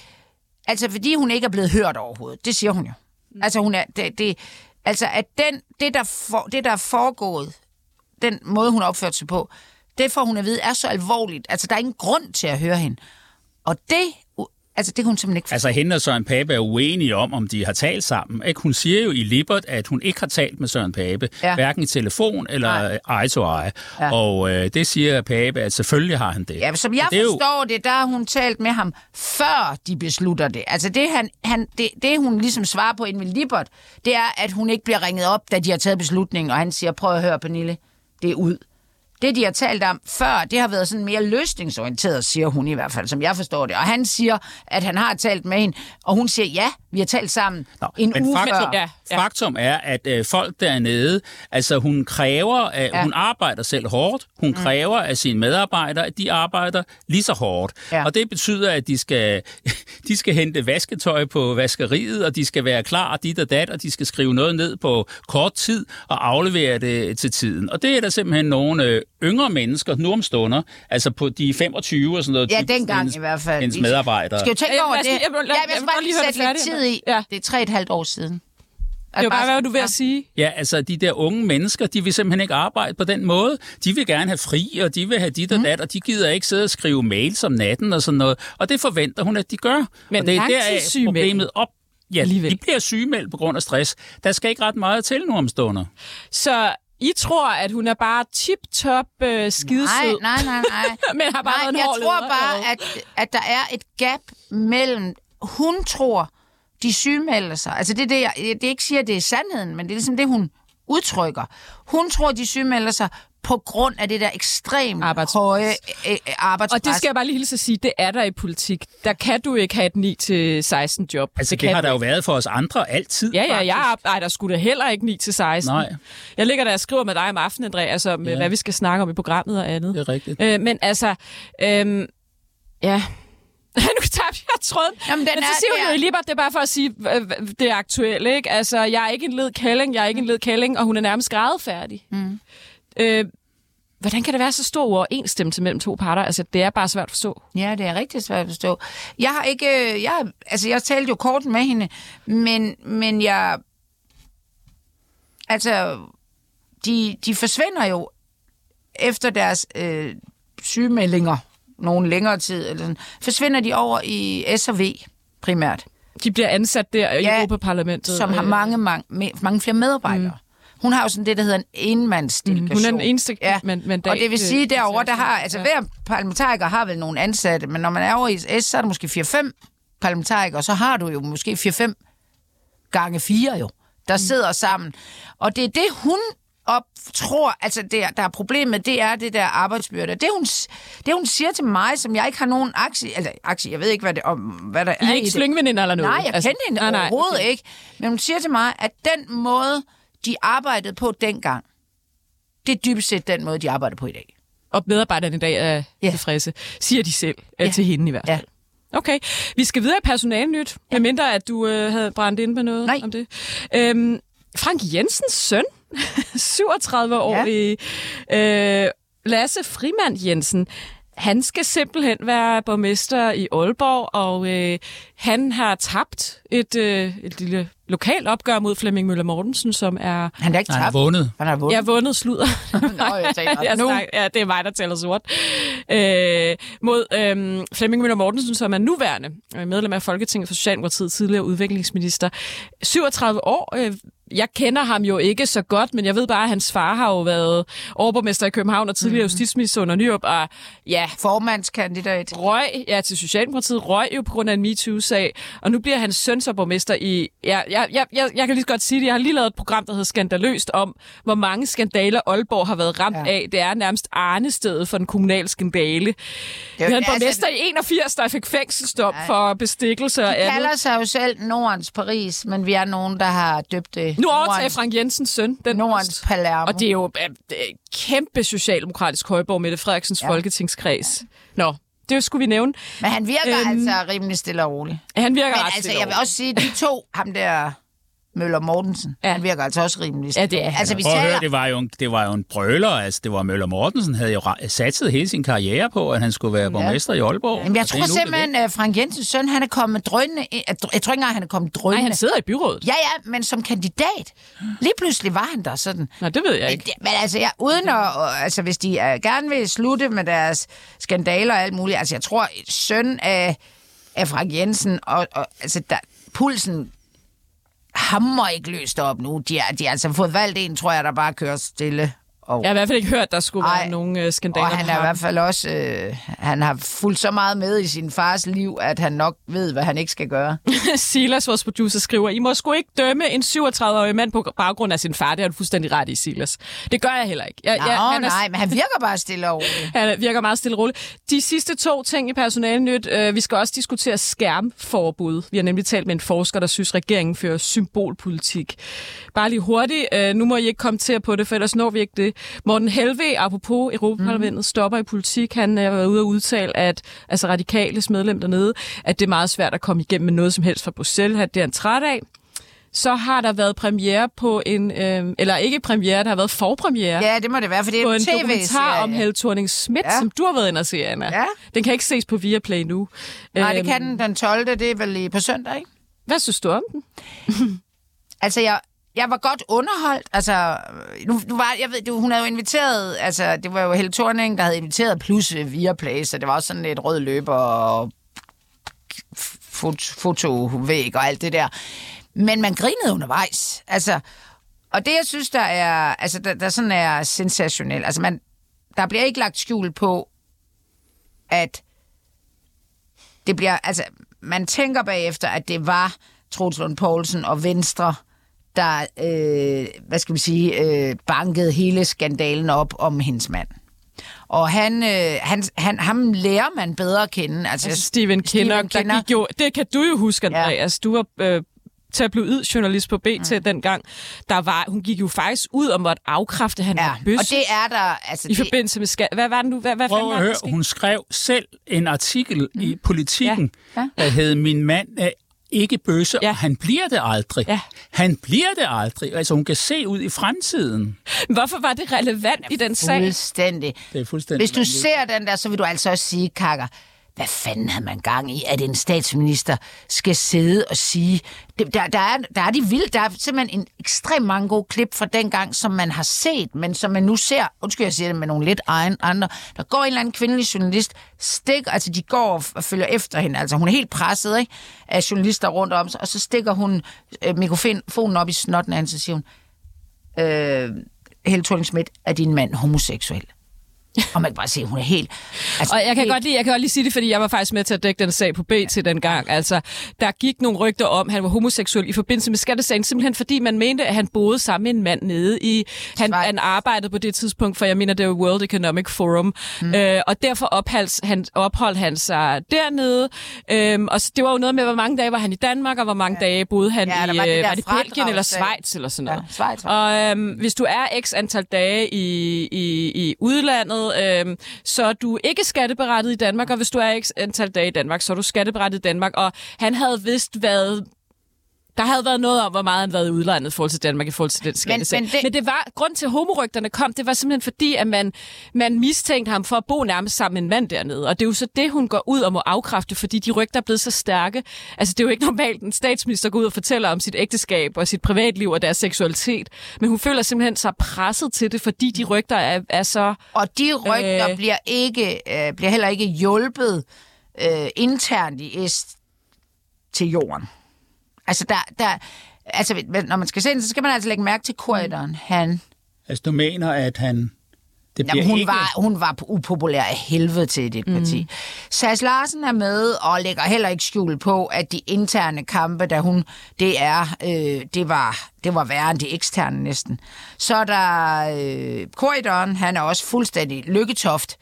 altså fordi hun ikke er blevet hørt overhovedet. Det siger hun jo. Mm. Altså, hun er, det, det, altså at den, det, der for, det, der er foregået, den måde, hun har opført sig på, det får hun at vide er så alvorligt. Altså, der er ingen grund til at høre hende. Og det, altså, det kan hun simpelthen ikke Altså hende og Søren Pape er uenige om, om de har talt sammen. Ikke? Hun siger jo i Libert, at hun ikke har talt med Søren Pape, Ja. hverken i telefon eller eye to eye. Ja. Og øh, det siger Pape, at selvfølgelig har han det. Ja, som jeg det er jo- forstår det, der har hun talt med ham, før de beslutter det. Altså det, han, han, det, det hun ligesom svarer på inden ved Libert, det er, at hun ikke bliver ringet op, da de har taget beslutningen, og han siger, prøv at høre, Pernille, det er ud. Det, de har talt om før, det har været sådan mere løsningsorienteret, siger hun i hvert fald, som jeg forstår det. Og han siger, at han har talt med hende, og hun siger, ja, vi har talt sammen Nå, en Men uge faktum, før. ja, ja. faktum er, at øh, folk dernede, altså hun kræver, at Ja. hun arbejder selv hårdt. Hun mm. kræver af sine medarbejdere, at de arbejder lige så hårdt. Ja. Og det betyder, at de skal, (laughs) de skal hente vasketøj på vaskeriet, og de skal være klar dit og dat, og de skal skrive noget ned på kort tid og aflevere det til tiden. Og det er der simpelthen nogle øh, yngre mennesker, nu om stunder, altså på de 25 og sådan noget. Ja, dengang hendes- i hvert fald. Hendes medarbejdere. Skal jo tænke Øh, over det. lige- jeg vil- lad- ja, jeg jeg vil skal bare godt lige lige høre sætte det lidt tid i. Ja. Det er tre og et halvt år siden. Det var bare, hvad du ved at sige. Ja, altså de der unge mennesker, de vil simpelthen ikke arbejde på den måde. De vil gerne have fri, og de vil have dit og Mhm. dat, og de gider ikke sidde og skrive mails om natten og sådan noget. Og det forventer hun, at de gør. Men og det er der problemet op. Ja, alligevel. de bliver sygemeldt på grund af stress. Der skal ikke ret meget til nu om stunder. Så I tror, at hun er bare tip-top øh, skidesød? Nej, nej, nej, nej. (laughs) Men har bare Nej, jeg tror bare, at, at der er et gap mellem... Hun tror, de sygemelder sig. Altså det er det, jeg, det ikke siger, at det er sandheden, men det er ligesom det, hun udtrykker. Hun tror, de sygemelder sig på grund af det der ekstremt Arbejds- høje øh, øh, arbejdspres. Og det skal jeg bare lige hilse at sige, det er der i politik. Der kan du ikke have et 9-16 job. Altså, det, det har der jo været for os andre altid. Ja, ja, jeg faktisk. arbejder sgu da heller ikke 9 til 16. Nej. Jeg ligger der og skriver med dig om aftenen, Andreas, om ja. Ja. hvad vi skal snakke om i programmet og andet. Det er rigtigt. Øh, men altså, øhm, ja... (laughs) nu tabte jeg tråden. Jamen, den men så er- siger hun det jo er- i Libert, det er bare for at sige, øh, det er aktuelt, ikke? Altså, jeg er ikke en led kælling, jeg er ikke en led kælling, og hun er nærmest grædefærdig. Mm. Øh, hvordan kan det være så stor uoverensstemmelse mellem to parter? Altså, det er bare svært at forstå. Ja, det er rigtig svært at forstå. Jeg har ikke... øh, Jeg, altså, jeg talte jo kort med hende, men, men jeg... Altså, de, de forsvinder jo efter deres øh, sygemeldinger, nogen længere tid, eller sådan, forsvinder de over i S&V primært, De bliver ansat der i Ja, Europaparlamentet. som har øh, mange, mange, mange flere medarbejdere. Mm. Hun har jo sådan det, der hedder en enmandsdelegation. Hun er den eneste Ja, man, mandat, og det vil sige, øh, derovre, der har, altså ja. hver parlamentariker har vel nogle ansatte, men når man er over i S, så er der måske 4-5 parlamentarikere, så har du jo måske 4-5 gange 4 jo, der sidder sammen. Og det er det, hun op, tror, altså det, der er problemet, det er det der arbejdsbyrde. Det hun, det, hun siger til mig, som jeg ikke har nogen aktie, eller aktie, jeg ved ikke, hvad, det, om, hvad der I er ikke slyngveninder eller noget? Nej, jeg Altså, kendte hende nej, nej, overhovedet okay. ikke. Men hun siger til mig, at den måde, de arbejdede på dengang, det er dybest set den måde, de arbejder på i dag. Og medarbejderne i dag er Ja. tilfredse, siger de selv, ja. Ja. til hende i hvert fald. Ja. Okay, vi skal videre i personalnyt, ja. medmindre at du øh, havde brændt ind med noget Nej. om det. Øhm, Frank Jensens søn, 37-årig, ja. øh, Lasse Frimand Jensen, han skal simpelthen være borgmester i Aalborg, og øh, han har tabt et, øh, et lille lokalt opgør mod Flemming Møller Mortensen, som er... Han er ikke Nej, han har tabt. vundet. Han har vundet. Jeg har vundet sludder. (laughs) Nå, jeg jeg nu. snak, ja, det er mig, der taler sort. Øh, mod øh, Flemming Møller Mortensen, som er nuværende øh, medlem af Folketinget for Socialdemokratiet, tidligere udviklingsminister. 37 år. Øh, jeg kender ham jo ikke så godt, men jeg ved bare, at hans far har jo været overborgmester i København og tidligere mm. justitsminister under Nyrup, og ja, Formandskandidat. røg ja, til Socialdemokratiet, røg jo på grund af en MeToo-sag, og nu bliver hans søn så borgmester i... Ja, jeg, jeg, jeg, jeg kan lige så godt sige det, jeg har lige lavet et program, der hedder Skandaløst, om hvor mange skandaler Aalborg har været ramt ja. Ja. af. Det er nærmest arnestedet for den kommunale skandale. Vi havde en altså, borgmester i 81, der fik fængselsstop for bestikkelser og De andet. kalder sig jo selv Nordens Paris, men vi er nogen, der har døbt det. Nu overtager Frank Jensens søn. Den Nordens Palermo. Og det er jo øh, kæmpe socialdemokratisk højborg, Mette Frederiksens ja. Ja. folketingskreds. Nå, det skulle vi nævne. Men han virker Øhm, altså rimelig stille og rolig. Han virker Men ret altså, jeg vil og også sige, de to, ham der Møller Mortensen, Ja. ja. han virker altså også rimelig Ja, det er. Altså, vi taler... høre, det var, jo en, det var jo en brøler. Altså, det var Møller Mortensen, havde jo satset hele sin karriere på, at han skulle være borgmester i Aalborg. Jamen, jeg tror simpelthen, at Frank Jensens søn, han er kommet drønende... ind- Jeg tror ikke engang, han er kommet Nej, drønende. han sidder i byrådet. Ja, ja, men som kandidat. Lige pludselig var han der sådan. Nå, det ved jeg ikke. men altså, jeg, uden at, altså, hvis de uh, gerne vil slutte med deres skandaler og alt muligt, altså, jeg tror, søn af, af Frank Jensen, og, og altså, der, pulsen hammer ikke løst op nu. De har de har altså fået valgt en, tror jeg, der bare kører stille. Og, Jeg har i hvert fald ikke hørt, at der skulle Ej. være nogen øh, skandaler. og han er i hvert fald også, øh, han har fulgt så meget med i sin fars liv, at han nok ved, hvad han ikke skal gøre. (laughs) Silas, vores producer, skriver, I må sgu ikke dømme en 37-årig mand på baggrund af sin far. Det er du fuldstændig ret i, Silas. Det gør jeg heller ikke. Jeg, Nå, jeg, han er, nej, men han virker bare stille og roligt. (laughs) Han virker meget stille og roligt. De sidste to ting i personalnyt. Øh, vi skal også diskutere skærmforbud. Vi har nemlig talt med en forsker, der synes, regeringen fører symbolpolitik. Bare lige hurtigt. Øh, nu må I ikke kommentere på det, for ellers når vi ikke det. Morten Helve, apropos Europaparlamentet, mm. stopper i politik. Han er været ude og udtale, at altså radikales medlem dernede, at det er meget svært at komme igennem med noget som helst fra Bruxelles. Det er han træt af. Så har der været premiere på en, øh, eller ikke premiere, der har været forpremiere Ja, det må det være, for det er på en tv dokumentar om Helle thorning Schmidt, ja. Som du har været inde og se, Anna. Ja. Den kan ikke ses på Viaplay nu. Nej, det Øhm, kan den den 12. Det er vel på søndag, ikke? Hvad synes du om den? (laughs) Altså, jeg, jeg var godt underholdt. Altså, nu, nu var, jeg ved, du, hun havde jo inviteret, altså, det var jo Helle Thorning, der havde inviteret plus via Viaplay, så det var også sådan et rød løber og fot, fotovæg og alt det der. Men man grinede undervejs. Altså, og det, jeg synes, der er, altså, der, der sådan er sensationelt, altså, man, der bliver ikke lagt skjul på, at det bliver, altså, man tænker bagefter, at det var Troels Lund Poulsen og Venstre, der, øh, hvad skal vi sige, øh, bankede hele skandalen op om hendes mand. Og han, øh, han, han, ham lærer man bedre at kende. Altså, Altså Steven Kinnock, der gik jo, det kan du jo huske, Andreas. Ja. Du var øh, tabloid-journalist på BT mm. dengang. Der var, hun gik jo faktisk ud og måtte afkræfte, han Ja, var bøs. og det er der... Altså, I det, forbindelse med skat. Hvad var den nu? Hvad, hvad Prøv fanden at høre, det, hun skrev selv en artikel mm. i Politiken, Ja. ja. der hed Min mand er ikke bøsse, Ja. og han bliver det aldrig. Ja. Han bliver det aldrig. Altså, hun kan se ud i fremtiden. Hvorfor var det relevant i den sag? Fuldstændig. Det er fuldstændig Hvis du ser den der, så vil du altså også sige, Kakker, hvad fanden havde man gang i, at en statsminister skal sidde og sige... Det, der, der, er, der er de vildt. Der er simpelthen en ekstremt mange gode klip fra dengang, som man har set, men som man nu ser... Undskyld, jeg siger det med nogle lidt egen andre. Der går en eller anden kvindelig journalist, stikker... Altså, de går og følger efter hende. Altså, hun er helt presset, ikke? Af journalister rundt om sig, og så stikker hun øh, mikrofonen op i snotten af hende, så siger hun... Øh, Helle thorning Schmidt, er din mand homoseksuel? Og man kan bare se, at hun er helt... Altså, Og jeg kan, helt, godt lide, jeg kan godt lige sige det, fordi jeg var faktisk med til at dække den sag på BT dengang. Altså, der gik nogle rygter om, at han var homoseksuel i forbindelse med skattesagen, simpelthen fordi man mente, at han boede sammen med en mand nede i... Han, han arbejdede på det tidspunkt, for jeg mener, det var World Economic Forum. Mm. Øh, og derfor opholdt han, opholdt han sig dernede. Øhm, og det var jo noget med, hvor mange dage var han i Danmark, og hvor mange ja. dage boede han Ja, i... var det øh, var det Belgien eller. Schweiz eller sådan noget? Ja, Schweiz, Og øhm, hvis du er x antal dage i, i, i udlandet, antallet, øh, så er du ikke skatteberettet i Danmark, og hvis du er x antal dage i Danmark, så er du skatteberettet i Danmark. Og han havde vist været der havde været noget om, hvor meget han havde i udlandet i forhold til Danmark, i forhold til den skattesag. Men, men, det... men det var, grund til, at homorygterne kom, det var simpelthen fordi, at man, man mistænkte ham for at bo nærmest sammen med en mand dernede. Og det er jo så det, hun går ud og må afkræfte, fordi de rygter er blevet så stærke. Altså, det er jo ikke normalt, en statsminister går ud og fortæller om sit ægteskab og sit privatliv og deres seksualitet. Men hun føler simpelthen sig presset til det, fordi de rygter er, er så... Og de rygter øh... bliver, ikke, øh, bliver heller ikke hjulpet øh, internt i S til jorden. Altså, der, der, altså, når man skal se den, så skal man altså lægge mærke til korridoren. Han... Altså, du mener, at han... Det Jamen, hun, ikke... var, hun var upopulær af helvede til det parti. Mm. Sas Larsen er med og lægger heller ikke skjul på, at de interne kampe, da hun, det er, øh, det var, det var værre end de eksterne næsten. Så er der øh, korridoren, han er også fuldstændig lykketoft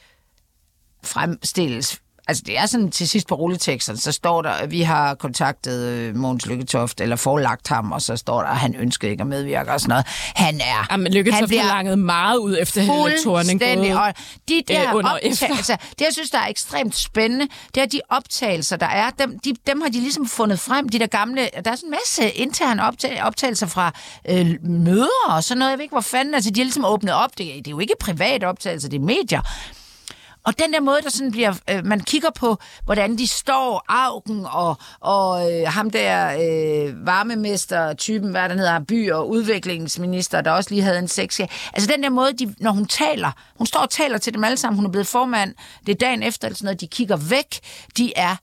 fremstilles Altså, det er sådan til sidst på rulleteksten, så står der, at vi har kontaktet øh, Mogens Lykketoft, eller forlagt ham, og så står der, at han ønskede ikke at medvirke og sådan noget. Han er... Jamen, Lykketoft han bliver forlanget meget ud efter Helle Thorning. Og de der øh, optagelser, det jeg synes, der er ekstremt spændende, det er de optagelser, der er, dem, de, dem har de ligesom fundet frem, de der gamle, der er sådan en masse interne optag, optagelser fra øh, møder og sådan noget, jeg ved ikke, hvor fanden, altså de har ligesom åbnet op, det, det er jo ikke privat optagelser, det er medier, og den der måde, der sådan bliver, øh, man kigger på, hvordan de står, Augen og, og øh, ham der øh, varmemester-typen, hvad den hedder, by- og udviklingsminister, der også lige havde en sex. Altså den der måde, de, når hun taler, hun står og taler til dem alle sammen, hun er blevet formand, det er dagen efter, eller sådan noget, de kigger væk, de er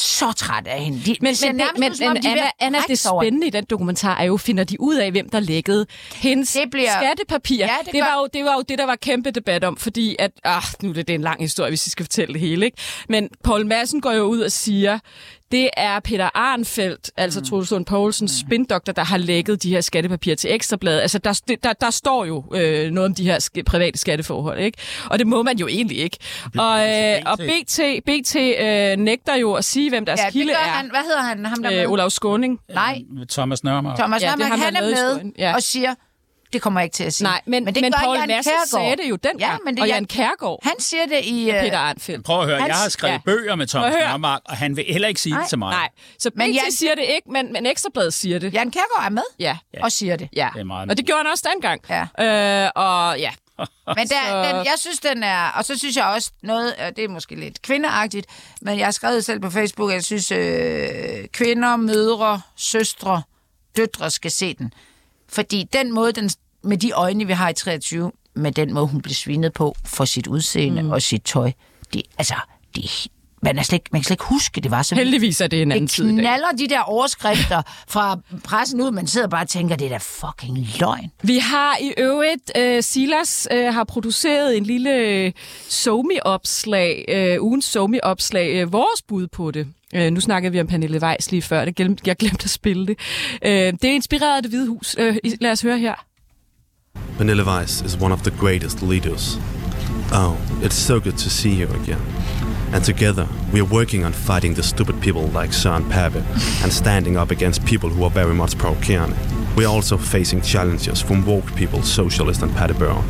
så træt af hende. De, men men, men, men, men de Anna, Anna, det spændende i den dokumentar er jo, finder de ud af, hvem der lækkede hendes det bliver... skattepapir. Ja, det, det, var jo, det var jo det, der var kæmpe debat om, fordi at, ah, nu er det, det er en lang historie, hvis vi skal fortælle det hele, ikke? Men Paul Madsen går jo ud og siger, det er Peter Arnfeldt, altså mm. Troels Lund Poulsens mm. spindoktor, der har lækket de her skattepapirer til Ekstrabladet. Altså, der, der, der står jo øh, noget om de her sk- private skatteforhold, ikke? Og det må man jo egentlig ikke. Og, øh, og BT, BT øh, nægter jo at sige, hvem deres ja, kilde er. Han, hvad hedder han? Ham der øh, Olav Skåning. Nej. Thomas Nørmark. Thomas Nørmark, ja, han er med, med ja. og siger, det kommer jeg ikke til at sige. Nej, men, men, det men Paul Madsen sagde det jo den ja, men det, og Jan Kærgaard. Han siger det i... Uh, Peter Arnfeldt. Prøv at høre, han, jeg har skrevet ja. bøger med Thomas Nørmark, og han vil heller ikke sige nej, det til mig. Nej, så men Jan, siger det ikke, men, men Ekstrabladet siger det. Jan Kærgaard er med ja. og siger det. Ja, det er meget og det gjorde han også dengang. Ja. Øh, og ja, (laughs) men der, den, jeg synes, den er... Og så synes jeg også noget... Og det er måske lidt kvindeagtigt, men jeg har skrevet selv på Facebook, at jeg synes, øh, kvinder, mødre, søstre, døtre skal se den. Fordi den måde, den med de øjne, vi har i 23, med den måde, hun blev svinet på for sit udseende mm. og sit tøj, det, altså, det, man, er slet, man kan slet ikke huske, det var så... Heldigvis er det en anden tid Det knaller de der overskrifter fra pressen ud, man sidder bare og tænker, det er da fucking løgn. Vi har i øvrigt, uh, Silas uh, har produceret en lille øh, Somi-opslag, uh, ugens Somi-opslag, uh, vores bud på det. Øh, nu snakkede vi om Pernille Weiss lige før, det glemte, jeg glemte at spille det. Øh, det er inspireret af det hvide hus. Øh, lad os høre her. Pernille Weiss is one of the greatest leaders. Oh, it's so good to see you again. And together, we are working on fighting the stupid people like Søren Pape and standing up against people who are very much pro-Kerne. We are also facing challenges from woke people, socialist and Paddy Byrne.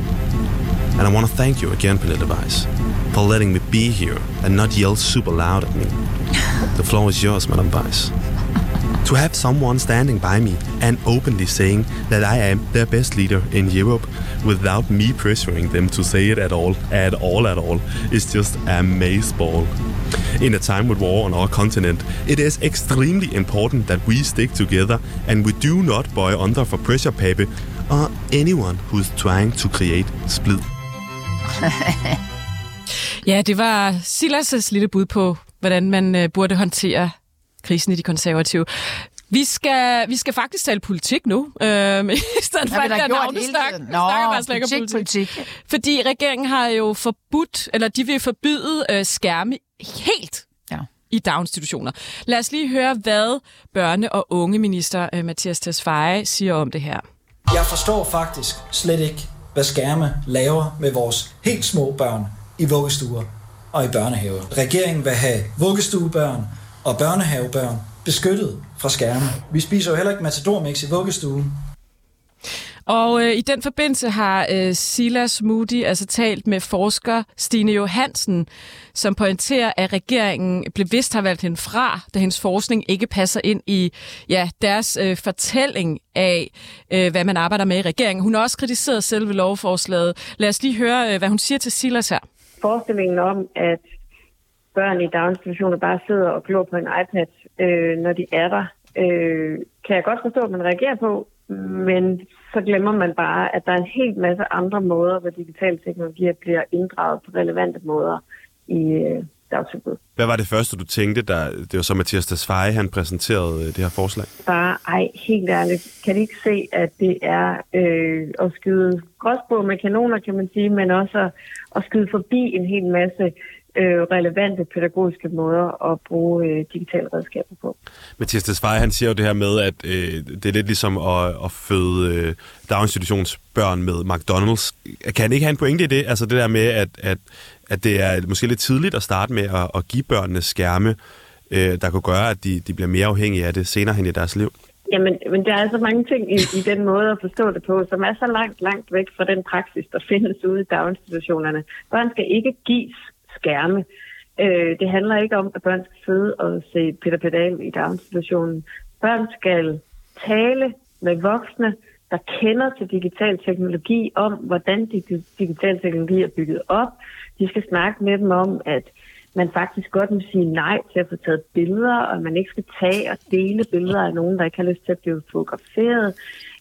And I want to thank you again, Pernille Weiss, for letting me be here and not yell super loud at me. The floor is yours, Madam Weiss. To have someone standing by me and openly saying that I am their best leader in Europe without me pressuring them to say it at all, at all, at all, is just amazeball. In a time with war on our continent, it is extremely important that we stick together and we do not bow under for pressure paper or anyone who's trying to create split. Ja, det var Silas' lille bud på, hvordan man uh, burde håndtere krisen i de konservative. Vi skal, vi skal faktisk tale politik nu, øh, (laughs) i stedet for at der navnesnak. Vi snakker bare om politik. politik. Fordi regeringen har jo forbudt, eller de vil forbyde øh, skærme helt ja. i daginstitutioner. Lad os lige høre, hvad børne- og ungeminister øh, Mathias Tesfaye siger om det her. Jeg forstår faktisk slet ikke, hvad skærme laver med vores helt små børn i vuggestuer og i børnehaver. Regeringen vil have vuggestuebørn og børnehavebørn beskyttet fra skærme. Vi spiser jo heller ikke matadormix i vuggestuen. Og øh, i den forbindelse har øh, Silas Moody altså talt med forsker Stine Johansen, som pointerer, at regeringen bevidst har valgt hende fra, da hendes forskning ikke passer ind i ja, deres øh, fortælling af, øh, hvad man arbejder med i regeringen. Hun har også kritiseret selve lovforslaget. Lad os lige høre, øh, hvad hun siger til Silas her. Forestillingen om, at børn i daginstitutioner bare sidder og glor på en iPad, øh, når de er der, øh, kan jeg godt forstå, at man reagerer på, men så glemmer man bare, at der er en helt masse andre måder, hvor digitale teknologier bliver inddraget på relevante måder i øh, dagtilbud. Hvad var det første, du tænkte, da det var så Mathias Tesfaye, han præsenterede øh, det her forslag? Bare, ej, helt ærligt, kan de ikke se, at det er øh, at skyde gråsbog med kanoner, kan man sige, men også at, at skyde forbi en hel masse øh, relevante pædagogiske måder at bruge øh, digitale redskaber på. Mathias Tesfaye, han siger jo det her med, at øh, det er lidt ligesom at, at føde øh, daginstitutionsbørn med McDonald's. Kan han ikke have en pointe i det? Altså det der med, at, at, at det er måske lidt tidligt at starte med at, at give børnene skærme, øh, der kunne gøre, at de, de bliver mere afhængige af det senere hen i deres liv? Jamen, men der er altså mange ting i, i den måde at forstå det på, som er så langt, langt væk fra den praksis, der findes ude i daginstitutionerne. Børn skal ikke gives skærme. Øh, det handler ikke om, at børn skal sidde og se Peter Pedal i daginstitutionen. Børn skal tale med voksne, der kender til digital teknologi, om hvordan digital teknologi er bygget op. De skal snakke med dem om, at man faktisk godt må sige nej til at få taget billeder, og man ikke skal tage og dele billeder af nogen, der ikke har lyst til at blive fotograferet.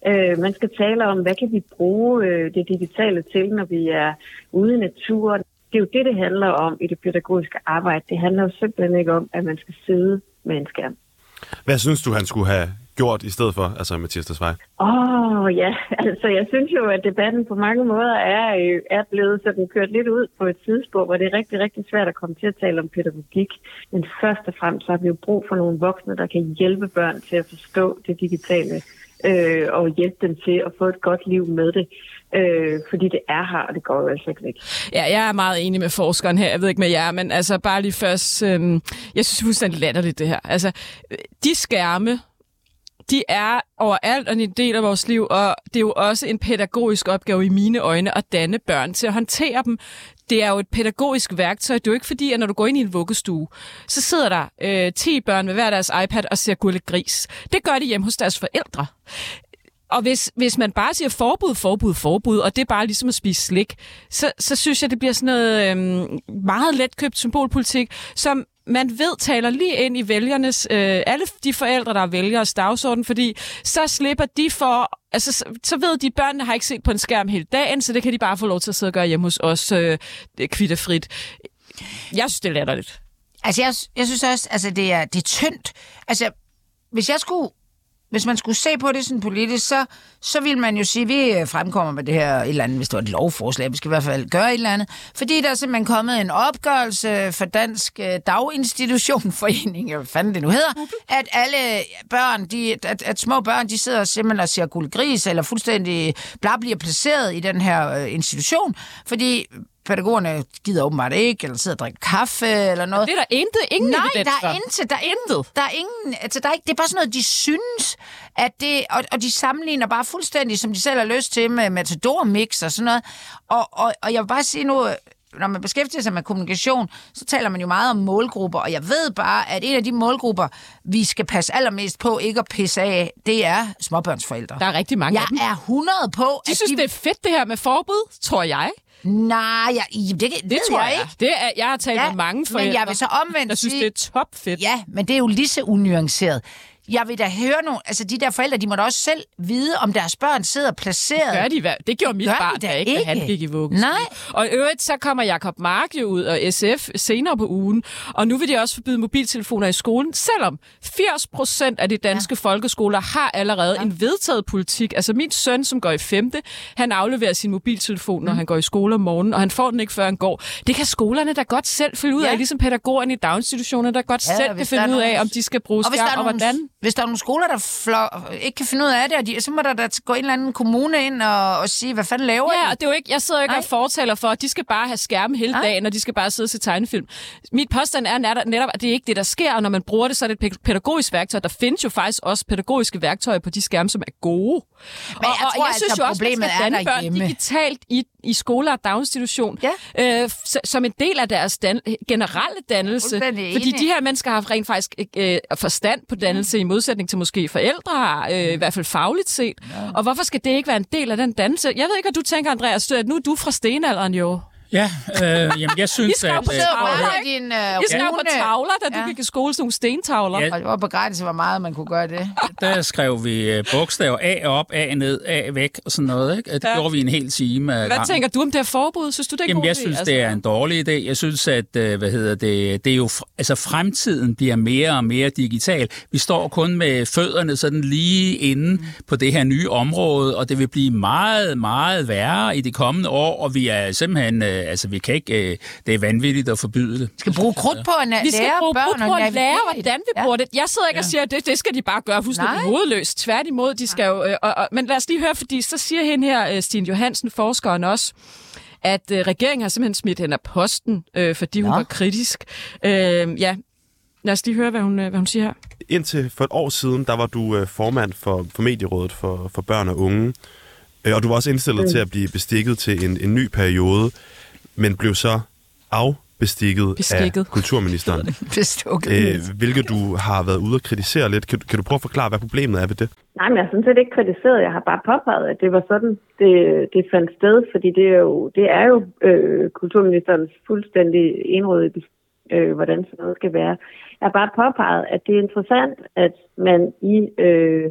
Øh, man skal tale om, hvad kan vi bruge øh, det digitale til, når vi er ude i naturen det er jo det, det handler om i det pædagogiske arbejde. Det handler jo simpelthen ikke om, at man skal sidde med en skærm. Hvad synes du, han skulle have gjort i stedet for, altså Mathias Desvej? Åh, oh, ja. (laughs) Altså, jeg synes jo, at debatten på mange måder er, øh, er blevet sådan kørt lidt ud på et tidsspor, hvor det er rigtig, rigtig svært at komme til at tale om pædagogik. Men først og fremmest har vi jo brug for nogle voksne, der kan hjælpe børn til at forstå det digitale øh, og hjælpe dem til at få et godt liv med det. Øh, fordi det er her, og det går jo altså ikke væk. Ja, jeg er meget enig med forskeren her. Jeg ved ikke med jer, men altså bare lige først... Øh, jeg synes fuldstændig latterligt det her. Altså, øh, de skærme, de er overalt og en del af vores liv, og det er jo også en pædagogisk opgave i mine øjne at danne børn til at håndtere dem. Det er jo et pædagogisk værktøj. Det er jo ikke fordi, at når du går ind i en vuggestue, så sidder der øh, 10 børn med hver deres iPad og ser gullet gris. Det gør de hjemme hos deres forældre. Og hvis, hvis man bare siger forbud, forbud, forbud, og det er bare ligesom at spise slik, så, så synes jeg, det bliver sådan noget øhm, meget letkøbt symbolpolitik, som man ved taler lige ind i vælgernes, øh, alle de forældre, der vælger os dagsorden, fordi så slipper de for, altså så, så ved de, at børnene har ikke set på en skærm hele dagen, så det kan de bare få lov til at sidde og gøre hjemme hos os øh, kvitterfrit. Jeg synes, det er latterligt. Altså, jeg, jeg synes også, altså, det er, det er tyndt. Altså, hvis jeg skulle hvis man skulle se på det sådan politisk, så, så vil man jo sige, at vi øh, fremkommer med det her et eller andet, hvis det var et lovforslag, vi skal i hvert fald gøre et eller andet. Fordi der er simpelthen kommet en opgørelse for Dansk øh, Daginstitutionforening, (laughs) hvad fanden det nu hedder, at alle børn, de, at, at små børn, de sidder simpelthen og ser guldgris, eller fuldstændig bla bliver placeret i den her øh, institution, fordi pædagogerne gider åbenbart ikke, eller sidder og drikker kaffe, eller noget. Det er der intet, ingen Nej, evidens der er intet, der er intet. Der er ingen, altså der er ikke, det er bare sådan noget, de synes, at det, og, og de sammenligner bare fuldstændig, som de selv har lyst til, med Matador Mix og sådan noget. Og, og, og jeg vil bare sige nu, når man beskæftiger sig med kommunikation, så taler man jo meget om målgrupper, og jeg ved bare, at en af de målgrupper, vi skal passe allermest på ikke at pisse af, det er småbørnsforældre. Der er rigtig mange jeg af dem. er 100 på, De at synes, de... det er fedt, det her med forbud, tror jeg. Nej, jeg, det, det, Det tror jeg. ikke. Det er, jeg har talt Ja, med mange forældre, Men jeg vil så omvendt der synes, sige, det er topfedt. Ja, men det er jo lige så unuanceret. Jeg vil da høre nogle... Altså, de der forældre, de må da også selv vide, om deres børn sidder placeret. Gør de, hvad? Det gjorde mit Gør de barn, da da ikke, da han ikke. gik i vuggestue. Nej. Og i øvrigt, så kommer Jakob Mark jo ud og SF senere på ugen, og nu vil de også forbyde mobiltelefoner i skolen, selvom 80 procent af de danske ja. folkeskoler har allerede ja. en vedtaget politik. Altså min søn, som går i femte, han afleverer sin mobiltelefon, når Mm. han går i skole om morgenen, og han får den ikke, før han går. Det kan skolerne da godt selv finde ud af, Ja. ligesom pædagogerne i daginstitutionerne, der godt Ja, selv kan finde ud af, om de skal bruge skærm, og hvordan. Hvis der er nogle skoler, der flå, ikke kan finde ud af det, og de, så må der da gå en eller anden kommune ind og, og sige, hvad fanden laver Ja, I? og det er jo ikke, jeg sidder jo ikke Nej. og fortaler for, at de skal bare have skærme hele Nej. dagen, og de skal bare sidde og se tegnefilm. Mit påstand er netop- at det er ikke det, der sker, og når man bruger det, så er det et pæ- pædagogisk værktøj. Der findes jo faktisk også pædagogiske værktøjer på de skærme, som er gode. Men jeg og, og tror jeg synes altså, jo også, man problemet skal er danne børn digitalt i, i skoler og daginstitution, ja. øh, som en del af deres dan- generelle dannelse. Fordi de her mennesker har rent faktisk øh, forstand på dannelse, i modsætning til måske forældre øh, i hvert fald fagligt set. Ja. Og hvorfor skal det ikke være en del af den dannelse? Jeg ved ikke, hvad du tænker, Andreas. at Nu er du fra stenalderen jo. Ja, øh, jamen jeg synes, I skrev at... på øh, tavler, din, øh, I skrev på tavler, da du Ja. gik i skole, sådan nogle stentavler. Ja. Og det var begrænset, hvor meget man kunne gøre det. Der skrev vi øh, bogstaver A op, A ned, A væk og sådan noget. Ikke? Det Ja. gjorde vi en hel time. ad Hvad gangen. tænker du om det her forbud? Synes du, det er en Jamen, god jeg synes, Altså, det er en dårlig idé. Jeg synes, at øh, hvad hedder det, det er jo, altså fremtiden bliver mere og mere digital. Vi står kun med fødderne sådan lige inde mm. på det her nye område, og det vil blive meget, meget værre i de kommende år, og vi er simpelthen, øh, altså vi kan ikke, øh, det er vanvittigt at forbyde det. Vi skal bruge krudt på at Vi skal lære bruge børn bruge på at lære, hvordan vi Ja. bruger det. Jeg sidder ikke og Ja. siger, at det, det skal de bare gøre fuldstændig hovedløst. Tværtimod, de skal jo... Øh, og, og, men lad os lige høre, fordi så siger hende her, øh, Stine Johansen, forskeren også, at øh, regeringen har simpelthen smidt hende af posten, øh, fordi hun Nå. var kritisk. Øh, ja, lad os lige høre, hvad hun, øh, hvad hun siger her. Indtil for et år siden, der var du øh, formand for, for Medierådet for, for børn og unge. Øh, og du var også indstillet Mm. til at blive bestikket til en, en ny periode, men blev så afbestikket Beskikket. af kulturministeren. (laughs) Bestukket. øh, hvilket du har været ude og kritisere lidt. Kan, du- kan du prøve at forklare, hvad problemet er ved det? Nej, men jeg har sådan set ikke kritiseret. Jeg har bare påpeget, at det var sådan, det, det fandt sted, fordi det er jo, det er jo øh, kulturministerens fuldstændig enrådige, øh, hvordan sådan noget skal være. Jeg har bare påpeget, at det er interessant, at man i øh,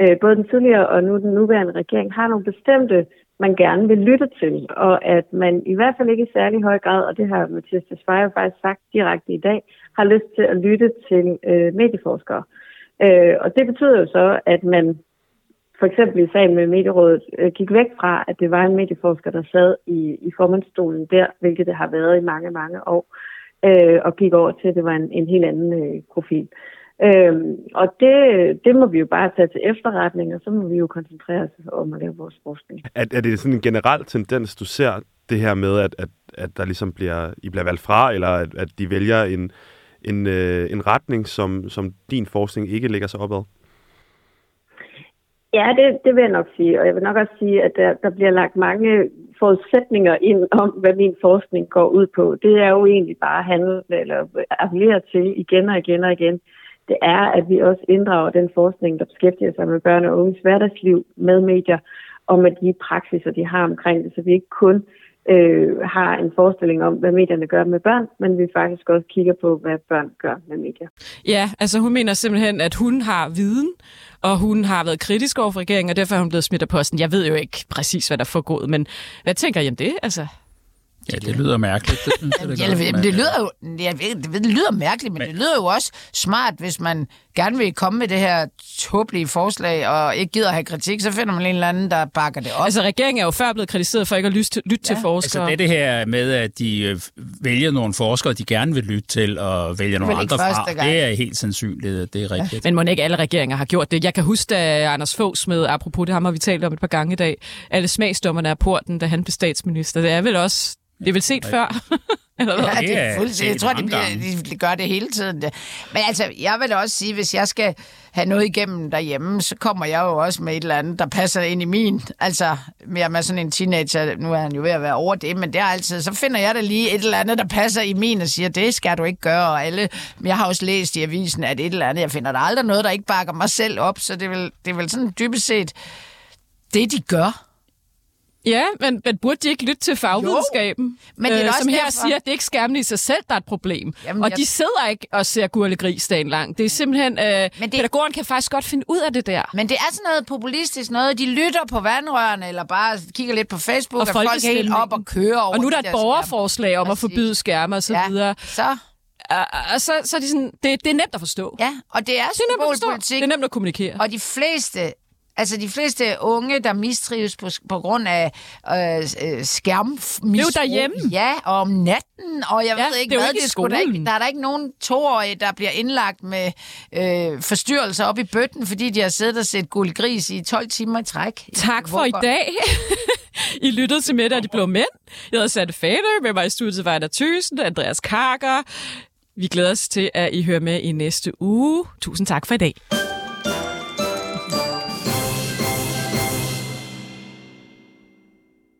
øh, både den tidligere og nu den nuværende regering har nogle bestemte, man gerne vil lytte til, og at man i hvert fald ikke i særlig høj grad, og det har Mathias Tesfaye faktisk sagt direkte i dag, har lyst til at lytte til øh, medieforskere. Øh, og det betyder jo så, at man for eksempel i sagen med Medierådet øh, gik væk fra, at det var en medieforsker, der sad i, i formandsstolen der, hvilket det har været i mange, mange år, øh, og gik over til, at det var en, en helt anden øh, profil. Øh, og det, det må vi jo bare tage til efterretning, og så må vi jo koncentrere os om at lave vores forskning. Er, er det sådan en generel tendens, du ser det her med, at, at, at der ligesom bliver, I bliver valgt fra, eller at, at de vælger en, en, øh, en retning, som, som din forskning ikke ligger sig opad? Ja, det, det vil jeg nok sige, og jeg vil nok også sige, at der, der bliver lagt mange forudsætninger ind om, hvad min forskning går ud på. Det er jo egentlig bare at handle eller appellere til igen og igen og igen. Det er, at vi også inddrager den forskning, der beskæftiger sig med børn og unges hverdagsliv med medier, og med de praksiser, de har omkring det, så vi ikke kun øh, har en forestilling om, hvad medierne gør med børn, men vi faktisk også kigger på, hvad børn gør med medier. Ja, altså hun mener simpelthen, at hun har viden, og hun har været kritisk over for regeringen, og derfor er hun blevet smidt af posten. Jeg ved jo ikke præcis, hvad der får gået, men hvad tænker I om det? Altså, Ja, det lyder mærkeligt. Det, synes jeg, det, Ja, lyder jo jeg ved, det, det lyder mærkeligt, men, men det lyder jo også smart, hvis man gerne vil komme med det her tåbelige forslag, og ikke gider have kritik, så finder man en eller anden, der bakker det op. altså regeringen er jo før blevet kritiseret for ikke at lytte til, lytte ja. til forskere. Altså det, det her med, at de øh, vælger nogle forskere, de gerne vil lytte til, og vælger nogle andre fra, gang. det er helt sandsynligt, det er rigtigt. Men må ikke alle regeringer har gjort det? Jeg kan huske, da Anders Foghs med, apropos det ham har vi talt om et par gange i dag, alle smagsdommerne af porten, da han blev statsminister. Det er vel også, det er vel set før? (laughs) Eller hvad? Ja, det Det er er fuldstændig. Jeg tror, de, mange bliver, de gør det hele tiden. Det. Men altså, jeg vil også sige, hvis jeg skal have noget igennem derhjemme, så kommer jeg jo også med et eller andet, der passer ind i min. Altså, mere med sådan en teenager, nu er han jo ved at være over det, men det er altid, så finder jeg da lige et eller andet, der passer i min, og siger, det skal du ikke gøre, og alle, men jeg har også læst i avisen, at et eller andet, jeg finder der aldrig noget, der ikke bakker mig selv op, så det er vel, det er vel sådan dybest set det, de gør. Ja, men, men burde de ikke lytte til fagvidenskaben? Jo, men det er også som her derfor- siger, at det er ikke skærmene i sig selv, der er et problem. Jamen, og jeg- de sidder ikke og ser gurle gris dagen lang. Det er simpelthen... Øh, men det-. Pædagogerne kan faktisk godt finde ud af det der. Men det er sådan noget populistisk noget. De lytter på vandrørene, eller bare kigger lidt på Facebook, og, Og folk er helt op og kører over Og nu er der de et der borgerforslag om at forbyde skærme og så Ja, videre. Så, Og, så, så er det sådan, det, det er nemt at forstå. ja, og det er Det er nemt at forstå. symbolpolitik, Det er nemt at kommunikere. og de fleste Altså, de fleste unge, der mistrives på, på grund af øh, øh, skærmmisbrug. Det er jo derhjemme. Ja, og om natten, og jeg Ja, ved ikke det hvad. ikke i er sgu da skolen. ikke, der er der ikke nogen toårige, der bliver indlagt med øh, forstyrrelser op i bøtten, fordi de har siddet og set guld gris i 12 timer i træk. Tak for i Hvorfor? dag. (laughs) I lyttede til Mette og de blå mænd. Jeg hedder Satte Fader. Med mig i studiet var der Thysen, Andreas Karker. Vi glæder os til, at I hører med i næste uge. Tusind tak for i dag.